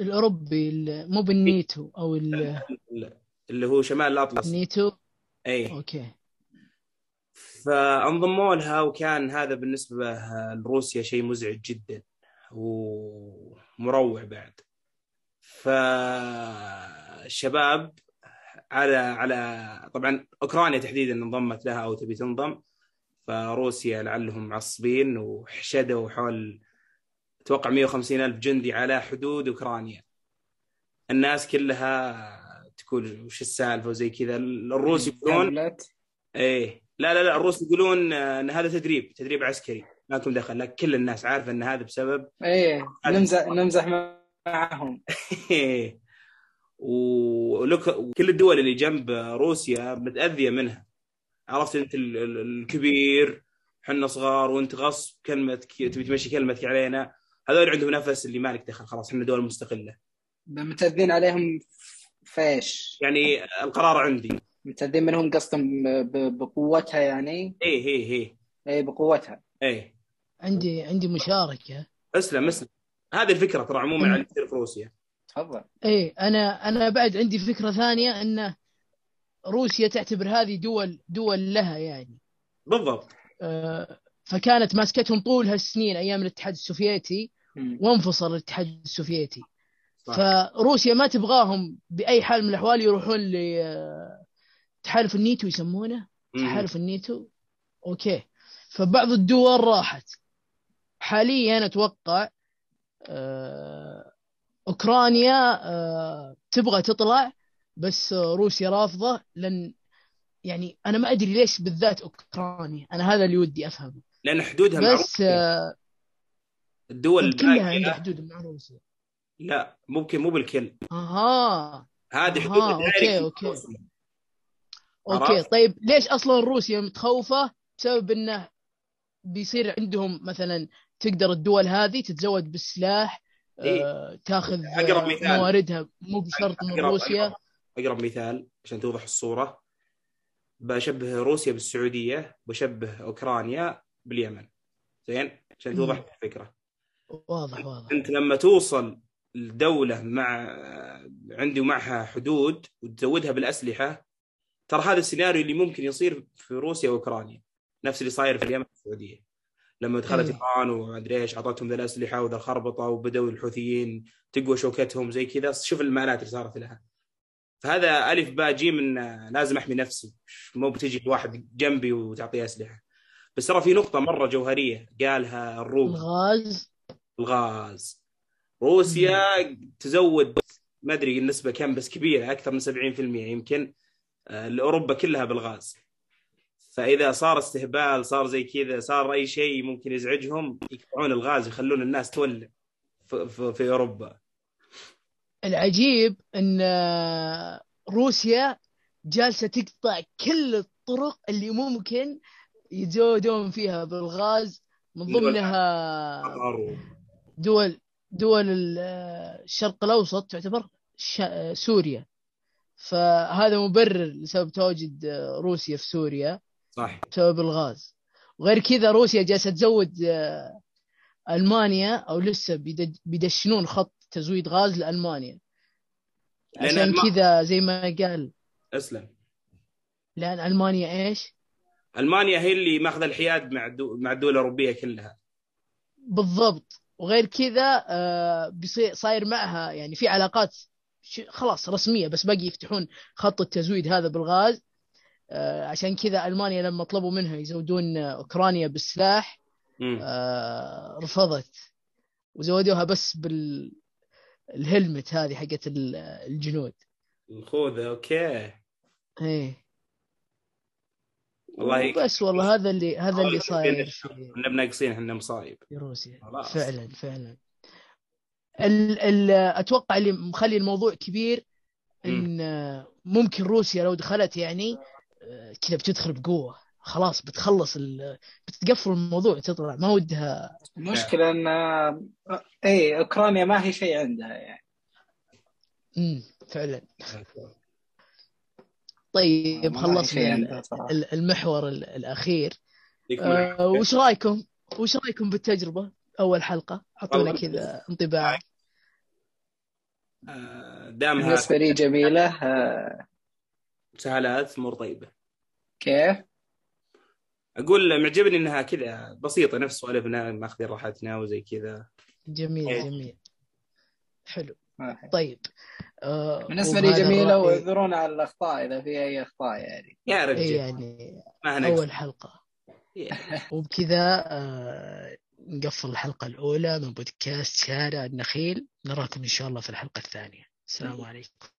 Speaker 2: الأوروبي ال- مو بالنيتو أو ال-
Speaker 1: اللي هو شمال الأطلس.
Speaker 2: النيتو؟
Speaker 1: اي
Speaker 2: أوكي.
Speaker 1: فانضموا لها وكان هذا بالنسبة لروسيا شيء مزعج جدا ومروع بعد. فالشباب على على طبعا أوكرانيا تحديدا انضمت لها أو تبي تنضم. فروسيا لعلهم معصبين وحشدوا حول أتوقع 150 ألف جندي على حدود أوكرانيا. الناس كلها تقول وش السالفة وزي كذا. الروس يقولون. إيه. لا لا لا الروس يقولون آه، إن هذا تدريب تدريب عسكري ما لكم دخل. لكن كل الناس عارفة إن هذا بسبب
Speaker 3: إيه نمزح نمزح معهم.
Speaker 1: ولك وكل الدول اللي جنب روسيا متأذية منها. عرفت أنت ال- ال- الكبير حنا صغار وأنت غصب كلمتك تبي تمشي كلمتك علينا. هذول عندهم نفس اللي مالك دخل خلاص إحنا دول مستقلة.
Speaker 3: متأذين عليهم فيش.
Speaker 1: يعني القرار عندي.
Speaker 3: متأذين منهم قصدا ب- بقوتها يعني.
Speaker 1: إيه إيه إيه.
Speaker 3: اي بقوتها.
Speaker 1: إيه.
Speaker 2: عندي عندي مشاركه
Speaker 1: اسلم اسلم. هذه الفكرة ترى عموما
Speaker 2: أنا-
Speaker 1: على يصير في روسيا.
Speaker 3: تفضل.
Speaker 2: إيه أنا أنا بعد عندي فكرة ثانية إن روسيا تعتبر هذه دول دول لها يعني.
Speaker 1: بالضبط.
Speaker 2: آه، فكانت ماسكتهم طول هالسنين أيام الاتحاد السوفيتي
Speaker 3: مم.
Speaker 2: وانفصل الاتحاد السوفيتي.
Speaker 1: صح.
Speaker 2: فروسيا ما تبغاهم بأي حال من الأحوال يروحون ل آه، تحالف النيتو يسمونه. تحالف النيتو؟ okay. فبعض الدول راحت. حاليا أتوقع آه، أوكرانيا آه، تبغى تطلع بس روسيا رافضة. لأن يعني أنا ما أدري ليش بالذات أوكرانيا. أنا هذا اللي ودي أفهمه.
Speaker 1: لأن حدودها
Speaker 2: بس آه،
Speaker 1: الدول
Speaker 2: كلها عندها حدود مع روسيا.
Speaker 1: لا ممكن مو بالكل.
Speaker 2: أها.
Speaker 1: هذه حدود
Speaker 2: okay.
Speaker 1: روسيا. okay؟
Speaker 2: طيب ليش أصلا روسيا متخوفة؟ بسبب إنه بيصير عندهم مثلا تقدر الدول هذه تتزود بالسلاح
Speaker 1: إيه.
Speaker 2: آه، تاخذ
Speaker 1: أقرب
Speaker 2: آه،
Speaker 1: مثال.
Speaker 2: مواردها. مو بشرط من
Speaker 1: أقرب-
Speaker 2: روسيا.
Speaker 1: أقرب- أقرب. مثال عشان توضح الصورة. بشبه روسيا بالسعودية بشبه أوكرانيا باليمن. زين؟ عشان توضح
Speaker 2: مم.
Speaker 1: الفكرة.
Speaker 2: واضح واضح.
Speaker 1: أنت لما توصل الدولة مع عندي ومعها حدود وتزودها بالأسلحة ترى هذا السيناريو اللي ممكن يصير في روسيا وأوكرانيا نفس اللي صاير في اليمن والسعودية. لما دخلت. إيران ومدري إيش أعطتهم ذا الأسلحة وذا الخربطة وبدأوا الحوثيين تقوى شوكتهم زي كذا. شوف المآلات اللي صارت لها. فهذا ألف باء جيم إن لازم أحمي نفسي. مو بتجي الواحد جنبي وتعطيه أسلحة. بس ترى في نقطة مرة جوهرية قالها الروم.
Speaker 2: الغاز؟
Speaker 1: الغاز. روسيا تزود ما أدري النسبة كم بس كبيرة أكثر من 70% يمكن. لأوروبا كلها بالغاز. فإذا صار استهبال صار زي كذا صار أي شيء ممكن يزعجهم يقطعون الغاز يخلون الناس تولع في, أوروبا.
Speaker 2: العجيب إن آه، روسيا جالسة تقطع كل الطرق اللي ممكن يتزودون فيها بالغاز من ضمنها دول دول آه، الشرق الأوسط تعتبر آه، سوريا. فهذا مبرر لسبب تواجد آه، روسيا في سوريا.
Speaker 1: صح
Speaker 2: بسبب الغاز. وغير كذا روسيا جالسة تزود آه، ألمانيا أو لسه بيدشنون خط تزويد غاز
Speaker 1: لألمانيا.
Speaker 2: عشان
Speaker 1: الم-
Speaker 2: كذا زي ما قال.
Speaker 1: أسلم.
Speaker 2: لأن ألمانيا إيش؟
Speaker 1: ألمانيا هي اللي ماخذة الحياد مع الدو... مع الدول الأوروبية كلها.
Speaker 2: بالضبط. وغير كذا آه، بيصير صاير معها يعني في علاقات خلاص رسمية بس باقي يفتحون خط التزويد هذا بالغاز. آه، عشان كذا ألمانيا لما طلبوا منها يزودون أوكرانيا بالسلاح. آه، رفضت. وزودوها بس بالهلمت هذه حقت ال- الجنود.
Speaker 1: الخوذة أوكي.
Speaker 2: إيه.
Speaker 1: والله
Speaker 2: بس والله هذا اللي هذا اللي صاير
Speaker 1: إحنا بناقصين إحنا مصايب.
Speaker 2: في روسيا. فعلا فعلا. ال ال أتوقع اللي مخلي الموضوع كبير إن ممكن روسيا لو دخلت يعني آه، كذا بتدخل بقوة. خلاص بتخلص. بتقفل الموضوع وتطلع ما ودها.
Speaker 3: المشكلة إن اي أوكرانيا ما هي شيء عندها يعني.
Speaker 2: امم فعلا. طيب خلصنا المحور ال-
Speaker 1: الأخير.
Speaker 2: آه، وش رأيكم؟ وش رأيكم بالتجربة؟ أول حلقة.
Speaker 1: أعطونا.
Speaker 2: كذا انطباع.
Speaker 1: آه، دامها
Speaker 3: بالنسبة لي جميلة. آه،
Speaker 1: سهالات امور طيبة.
Speaker 3: كيف؟
Speaker 1: أقول معجبني إنها كذا بسيطة نفس سوالفنا ماخذين راحتنا وزي كذا.
Speaker 2: جميل
Speaker 1: إيه.
Speaker 2: جميل. حلو. طيب. آه،
Speaker 3: بالنسبة لي
Speaker 2: وبهذا
Speaker 3: جميلة
Speaker 2: الرأي-
Speaker 3: واعذرونا على الأخطاء إذا في أي أخطاء يعني.
Speaker 1: يا
Speaker 2: إيه
Speaker 1: رجال
Speaker 2: يعني
Speaker 1: ما
Speaker 2: أول حلقة. وبكذا آه، نقفل الحلقة الأولى من بودكاست شارع النخيل نراكم إن شاء الله في الحلقة الثانية. السلام عليكم.